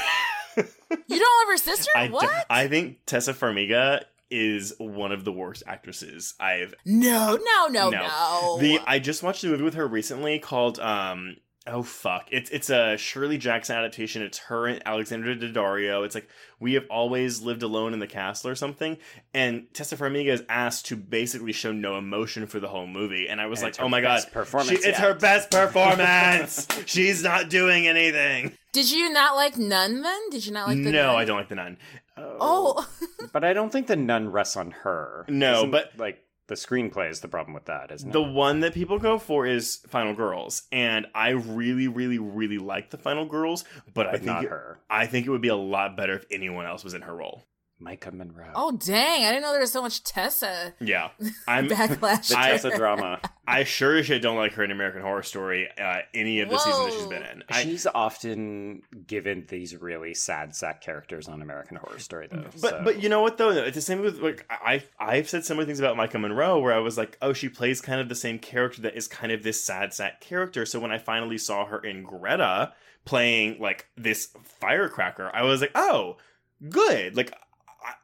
You don't love her sister? I what? don't- I think Taissa Farmiga is one of the worst actresses I've no, no, no, No. no. The I just watched a movie with her recently called um oh fuck it's it's a Shirley Jackson adaptation. It's her and Alexandra Daddario. It's like we have always lived alone in the castle or something. And Taissa Farmiga is asked to basically show no emotion for the whole movie. And I was And like, oh my god, best performance she- it's her best performance. [laughs] She's not doing anything. Did you not like Nun then? Did you not like the no, Nun? I don't like the nun. Oh, oh. But I don't think the nun rests on her. No, Isn't, but- like the screenplay is the problem with that, isn't The it? one that people go for is Final Girls, and I really, really, really like the Final Girls, but, I think not it- her. I think it would be a lot better if anyone else was in her role. Maika Monroe. oh, dang! I didn't know there was so much Taissa Yeah, [laughs] I'm. backlash. the I- Taissa [laughs] drama. I sure as shit don't like her in American Horror Story. Uh, any of the seasons that she's Whoa. been in. I, She's often given these really sad sack characters on American Horror Story, though. but so- but you know what though? It's the same with like I I've said similar things about Maika Monroe where I was like, oh, she plays kind of the same character that is kind of this sad sack character. So when I finally saw her in Greta playing like this firecracker, I was like, oh, good. Like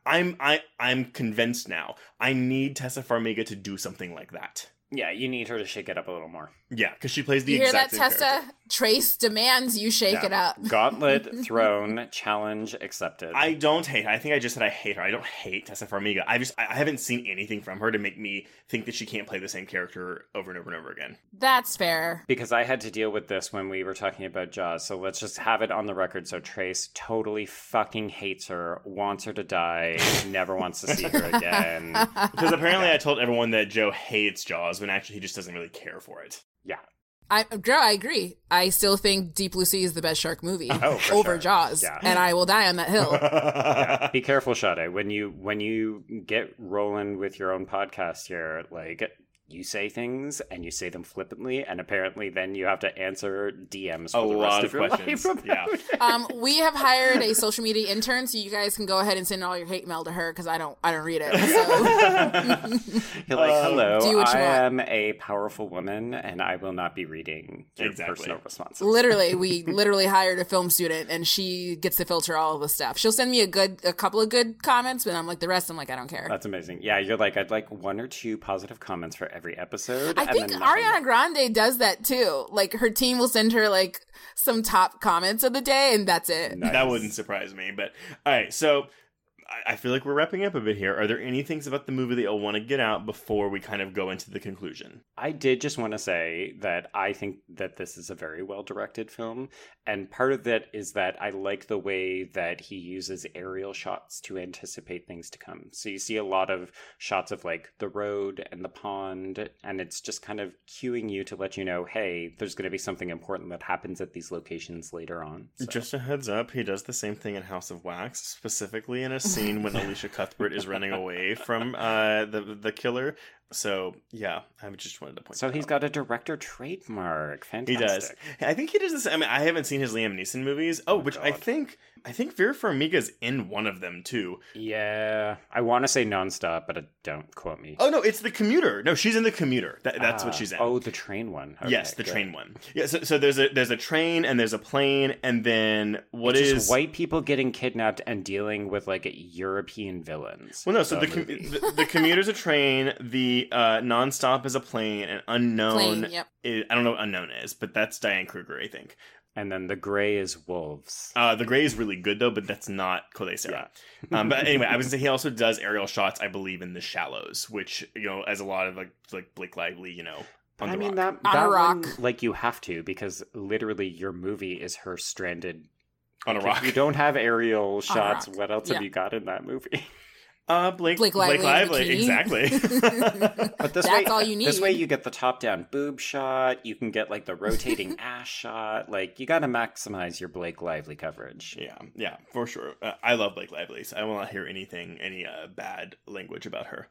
I'm I I'm convinced now. I need Taissa Farmiga to do something like that. yeah, you need her to shake it up a little more. Yeah, because she plays the you hear that, same Taissa? character. Trace demands you shake Yeah. it up. [laughs] Gauntlet throne challenge accepted. I don't hate. I think I just said I hate her. I don't hate Taissa Farmiga. I just I haven't seen anything from her to make me think that she can't play the same character over and over and over again. That's fair. because I had to deal with this when we were talking about Jaws. So let's just have it on the record. So Trace totally fucking hates her, wants her to die, never wants to see her again. [laughs] Because apparently I told everyone that Joe hates Jaws when actually he just doesn't really care for it. Yeah. I, girl, I agree. I still think Deep Blue Sea is the best shark movie [laughs] Oh, over sure. Jaws, Yeah. and I will die on that hill. [laughs] Yeah. Be careful, Sade. When you when you get rolling with your own podcast here, like you say things and you say them flippantly, and apparently then you have to answer DMs for A the lot rest of of your questions. life. Yeah. it. [laughs] um, we have hired a social media intern, so you guys can go ahead and send all your hate mail to her because I don't, I don't read it. So. [laughs] You're like, Um, hello, do what you I want." am a powerful woman, and I will not be reading your Exactly. personal responses. literally, we [laughs] literally hired a film student, and she gets to filter all of the stuff. She'll send me a good, a couple of good comments, but I'm like the rest. I'm like, I don't care. That's amazing. Yeah, you're like, I'd like one or two positive comments for every episode. I and think then. Ariana Grande does that too. Like her team will send her like some top comments of the day, and that's it. Nice. That wouldn't surprise me. But all right, so I- I feel like we're wrapping up a bit here. Are there any things about the movie that you'll want to get out before we kind of go into the conclusion? I did just want to say that I think that this is a very well directed film, And part of that is that I like the way that he uses aerial shots to anticipate things to come. So you see a lot of shots of like the road and the pond, and it's just kind of cueing you to let you know, hey, there's going to be something important that happens at these locations later on. So- Just a heads up, he does the same thing in House of Wax, specifically in a scene when [laughs] Elisha Cuthbert is running away from uh, the the killer. So yeah, I just wanted to point. so he's out. got a director trademark. Fantastic. He does. I think he does this. I mean, I haven't seen his Liam Neeson movies. Oh, Oh, which I think I think Vera Farmiga's in one of them too. Yeah, I want to say nonstop, but don't quote me. Oh no, it's the commuter. No, she's in the commuter. That, that's what Ah, she's in. Oh, the train one. yes, the good. train one. Yeah. So, so there's a there's a train and there's a plane and then what It's is just white people getting kidnapped and dealing with like European villains. Well, no. So the com- the, the commuter's a train. [laughs] The uh, nonstop is a plane, and unknown. Plane, yep. is- I don't know what unknown is, but that's Diane Kruger, I think. and then the gray is wolves. Uh, the gray is really good though, but that's not Collet-Serra. [laughs] um, but anyway, I was gonna [laughs] say he also does aerial shots, I believe, in The Shallows, which you know, as a lot of like like Blake Lively, you know, on I the mean rock. that On a that rock. one, like you have to because literally your movie is her stranded on a If rock. you don't have aerial shots, what else Yeah. have you got in that movie? [laughs] Uh, Blake Blake Lively in a Lively, exactly. [laughs] But this That's way, all you need. This way, you get the top-down boob shot. You can get like the rotating [laughs] ass shot. Like you got to maximize your Blake Lively coverage. yeah, yeah, for sure. Uh, I love Blake Lively. So I will not hear anything, any uh, bad language about her.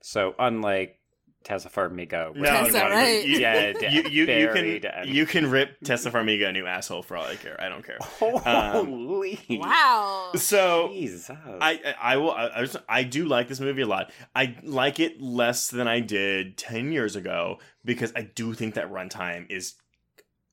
So unlike Taissa Farmiga, No, Taissa, you- right? you Yeah, you, you, you can and- you can rip Taissa Farmiga a new asshole for all I care. I don't care. [laughs] Holy um, Wow. So Jesus! I I, I will I, I, just, I do like this movie a lot. I like it less than I did ten years ago because I do think that runtime is.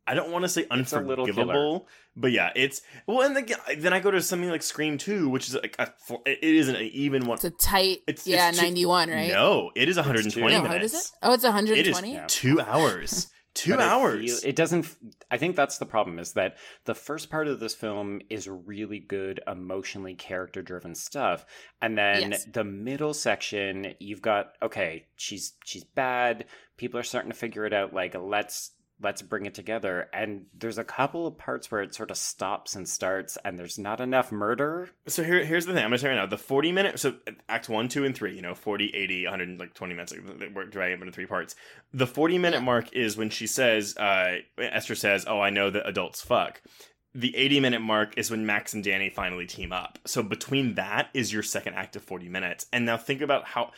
I don't want to say It's a little unforgivable, but yeah, it's well. And then, then I go to something like Scream Two, which is like a, it isn't an even one. It's a tight, It's- yeah, 91, right? No, it is 120 two. No, oh, minutes. what is it? Oh, it's It is 120? Yeah. two hours. [laughs] Two But hours. feel- it doesn't. I think that's the problem. Is that the first part of this film is really good, emotionally character-driven stuff, and then Yes. the middle section, you've got okay, she's she's bad. People are starting to figure it out. Like let's let's bring it together. And there's a couple of parts where it sort of stops and starts, and there's not enough murder. So here, here's the thing. I'm gonna say right now, the 40 minute, so Act One, Two, and Three, you know, 40, 80, 120 minutes. Like, we're dividing into three parts. The 40 minute mark is when she says, uh, Esther says, "Oh, I know that adults fuck." The 80 minute mark is when Max and Danny finally team up. So between that is your second act of 40 minutes. And now think about how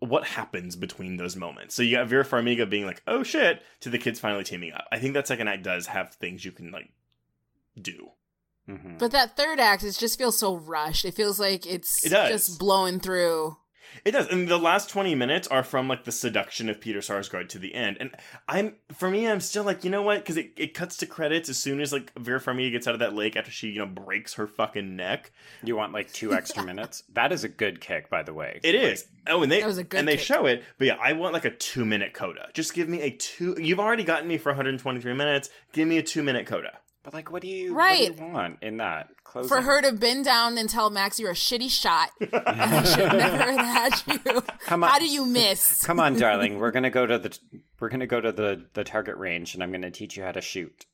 what happens between those moments. So you got Vera Farmiga being like, "Oh shit," to the kids finally teaming up. I think that second act does have things you can like do. Mhm. But that third act, it just feels so rushed. It feels like it's It just blowing through. It does, and the last twenty minutes are from like the seduction of Peter Sarsgaard to the end. And I'm, for me, I'm still like, you know what? Because it, it cuts to credits as soon as like Vera Farmiga gets out of that lake after she you know breaks her fucking neck. You want like two extra minutes? [laughs] That is a good kick, by the way. It is. Oh, and they That was a good and they kick. show it. But yeah, I want like a two minute coda. Just give me a two. You've already gotten me for 123 minutes. Give me a two minute coda. But like, what do you Right. What do you want in that closing? For her to bend down and tell Max you're a shitty shot, [laughs] I should never have had you. Come on. How do you miss? Come on, darling. We're gonna go to the we're gonna go to the the target range, and I'm gonna teach you how to shoot.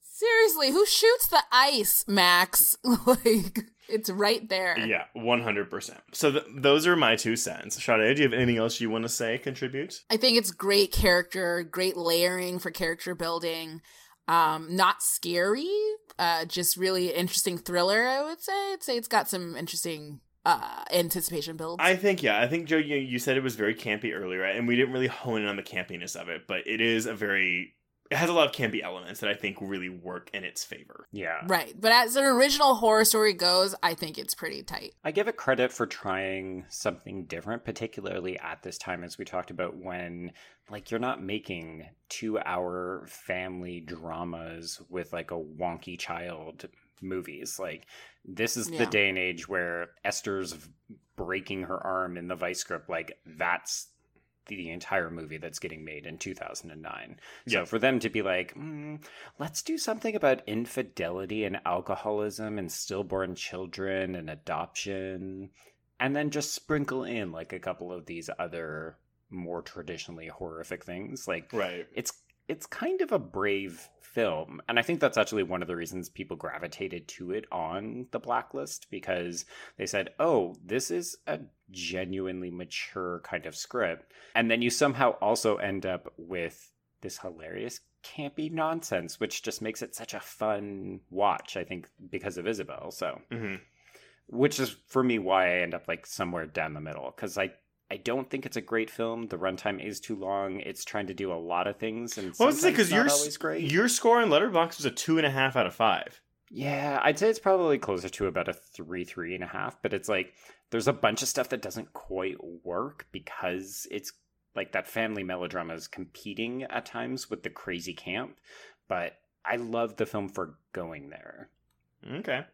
Seriously, who shoots the ice, Max? [laughs] like it's right there. Yeah, 100. percent So th- those are my two cents. Sade, do you have anything else you want to say? Contribute? I think it's great character, great layering for character building. Um, not scary, uh, just really interesting thriller. I would say. I'd say it's got some interesting uh anticipation builds. I think yeah. I think Joe, you, you said it was very campy earlier, and we didn't really hone in on the campiness of it, but it is a very it has a lot of campy elements that I think really work in its favor. Yeah. right, but as an original horror story goes, I think it's pretty tight. I give it credit for trying something different, particularly at this time, as we talked about when, like, you're not making two hour family dramas with, like, a wonky child movies. Like, this is Yeah. the day and age where Esther's breaking her arm in the vice grip. Like, that's the entire movie that's getting made in 2009. Yeah. So for them to be like, mm, let's do something about infidelity and alcoholism and stillborn children and adoption, and then just sprinkle in like a couple of these other more traditionally horrific things, like Right. it's it's kind of a brave film. And I think that's actually one of the reasons people gravitated to it on the blacklist because they said, oh, this is a genuinely mature kind of script. And then you somehow also end up with this hilarious campy nonsense, which just makes it such a fun watch, I think, because of Isabelle. So, hmm which is for me why I end up like somewhere down the middle because I. I don't think it's a great film. The runtime is too long. It's trying to do a lot of things, and Well, I was say because your your score in Letterboxd was a two and a half out of five. Yeah, I'd say it's probably closer to about a three, three and a half. But it's like there's a bunch of stuff that doesn't quite work because it's like that family melodrama is competing at times with the crazy camp. But I love the film for going there. Okay.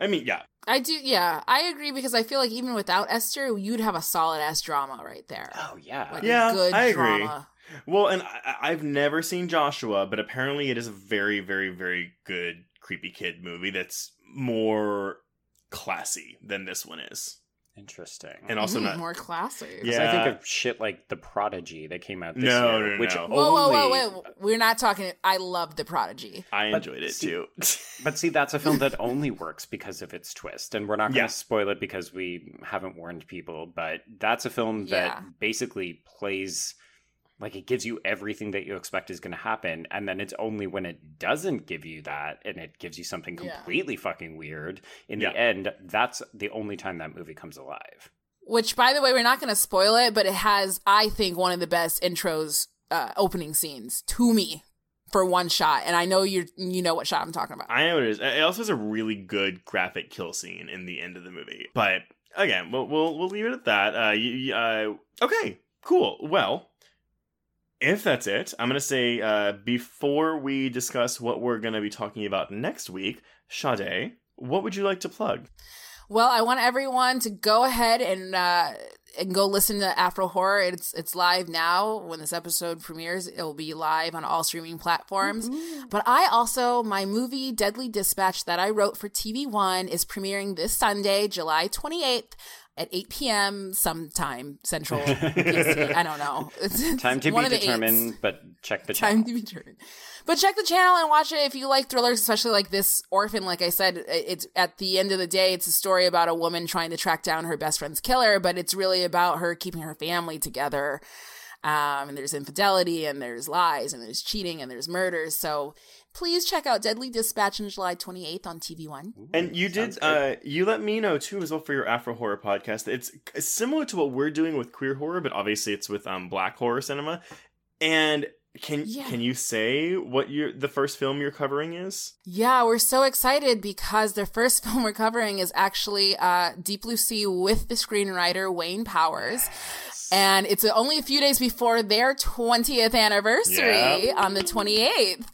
I mean, yeah, I do, yeah, I agree because I feel like even without Esther, you'd have a solid ass drama right there. Oh yeah, Like Yeah, a good I agree. drama. Well, and I, I've never seen Joshua, but apparently it is a very, very, very good creepy kid movie that's more classy than this one is, interesting. and also Mm, not. more classy. 'Cause Yeah. I think of shit like The Prodigy that came out this No, year, no, which no. Whoa, whoa, whoa, only- wait! We're not talking. I love the Prodigy. I But enjoyed it see- too. [laughs] But see, that's a film that only works because of its twist. And we're not going to Yeah. spoil it because we haven't warned people, but that's a film that Yeah. basically plays like it gives you everything that you expect is going to happen. And then it's only when it doesn't give you that and it gives you something Yeah. completely fucking weird in Yeah. the end, that's the only time that movie comes alive. Which, by the way, we're not going to spoil it, but it has, I think, one of the best intros, uh, opening scenes to me for one shot. And I know you you know what shot I'm talking about. I know what it is. It also has a really good graphic kill scene in the end of the movie. But again, we'll we'll, we'll leave it at that. Uh, you, you- uh, okay, cool. Well, if that's it, I'm gonna say uh, before we discuss what we're gonna be talking about next week, Sade, what would you like to plug? Well, I want everyone to go ahead and uh, and go listen to Afro Horror. It's it's live now. When this episode premieres, it'll be live on all streaming platforms. But I also my movie Deadly Dispatch that I wrote for TV One is premiering this Sunday, July twenty eighth. At 8 p.m. sometime Central. [laughs] I don't know. [laughs] It's [laughs] Time to be determined, but check the Time channel. to be determined. But check the channel and watch it if you like thrillers, especially like this Orphan. Like I said, it's at the end of the day, it's a story about a woman trying to track down her best friend's killer, but it's really about her keeping her family together. Um, and there's infidelity, and there's lies, and there's cheating, and there's murders. So please check out Deadly Dispatch on July 28th on TV One. And you did, uh, you let me know too as well for your Afro horror podcast. It's it's similar to what we're doing with queer horror, but obviously it's with um black horror cinema. And can Yeah. can you say what your the first film you're covering is? Yeah, we're so excited because the first [laughs] film we're covering is actually uh, Deep Blue Sea with the screenwriter Wayne Powers. And it's only a few days before their 20th anniversary Yeah. on the 28th.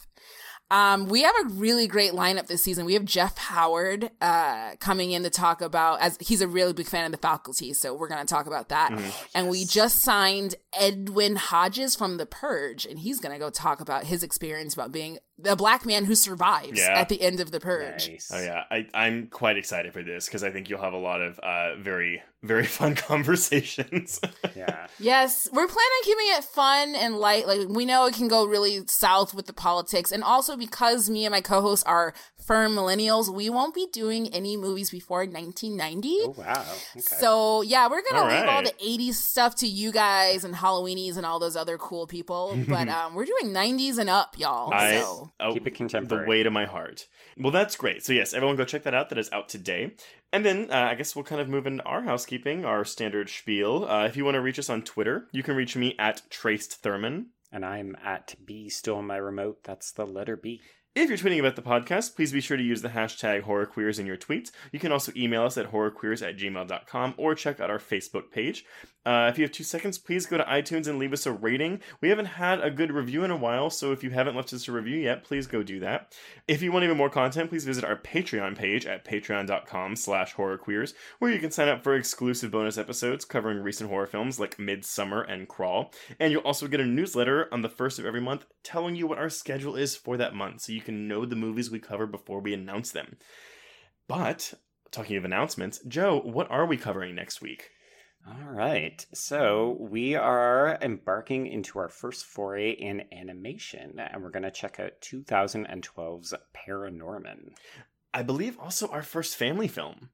Um, we have a really great lineup this season. We have Jeff Howard uh, coming in to talk about, as he's a really big fan of the faculty, so we're going to talk about that. And we just signed Edwin Hodges from The Purge, and he's going to go talk about his experience about being the black man who survives Yeah. at the end of The Purge. Nice. Oh yeah, I I'm quite excited for this because I think you'll have a lot of uh very very [laughs] fun conversations. [laughs] Yeah. Yes, we're planning on keeping it fun and light. Like we know it can go really south with the politics, and also because me and my co-hosts are firm millennials, we won't be doing any movies before 1990. Oh wow. Okay. So yeah, we're gonna All leave all the '80s stuff to you guys and Halloweenies and all those other cool people. But [laughs] um, we're doing '90s and up, y'all. I so oh, Keep it the way to my heart. Well, that's great. So yes, everyone go check that out. That is out today. And then uh, I guess we'll kind of move into our housekeeping, our standard spiel. Uh, if you want to reach us on Twitter, you can reach me at Traced Thurman. and I'm at B still on my remote. That's the letter B. If you're tweeting about the podcast, please be sure to use the hashtag horrorqueers in your tweets. You can also email us at horrorqueers at gmail.com or check out our Facebook page. Uh, if you have two seconds, please go to iTunes and leave us a rating. We haven't had a good review in a while, so if you haven't left us a review yet, please go do that. If you want even more content, please visit our Patreon page at patreon.com slash horrorqueers, where you can sign up for exclusive bonus episodes covering recent horror films like Midsommar and Crawl. And you'll also get a newsletter on the first of every month telling you what our schedule is for that month, so you can know the movies we cover before we announce them. But, talking of announcements, Joe, what are we covering next week? All right. So we are embarking into our first foray in animation, and we're going to check out 2012's Paranorman. I believe also our first family film.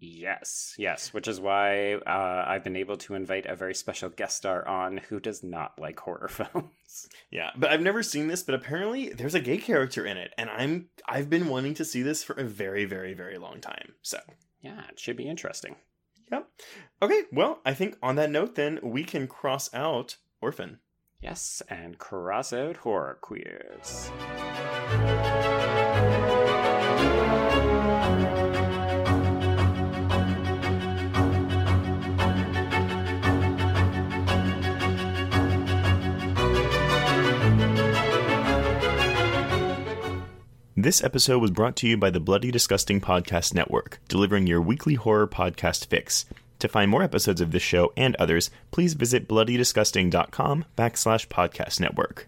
Yes, yes, which is why uh, I've been able to invite a very special guest star on who does not like horror [laughs] films. Yeah, but I've never seen this, but apparently there's a gay character in it, and I'm I've been wanting to see this for a very, very, very long time. So Yeah, it should be interesting. Yep. Okay, well, I think on that note, then we can cross out Orphan. Yes, and cross out horror queers. This episode was brought to you by the Bloody Disgusting Podcast Network, delivering your weekly horror podcast fix. To find more episodes of this show and others, please visit bloodydisgusting.com backslash podcast network.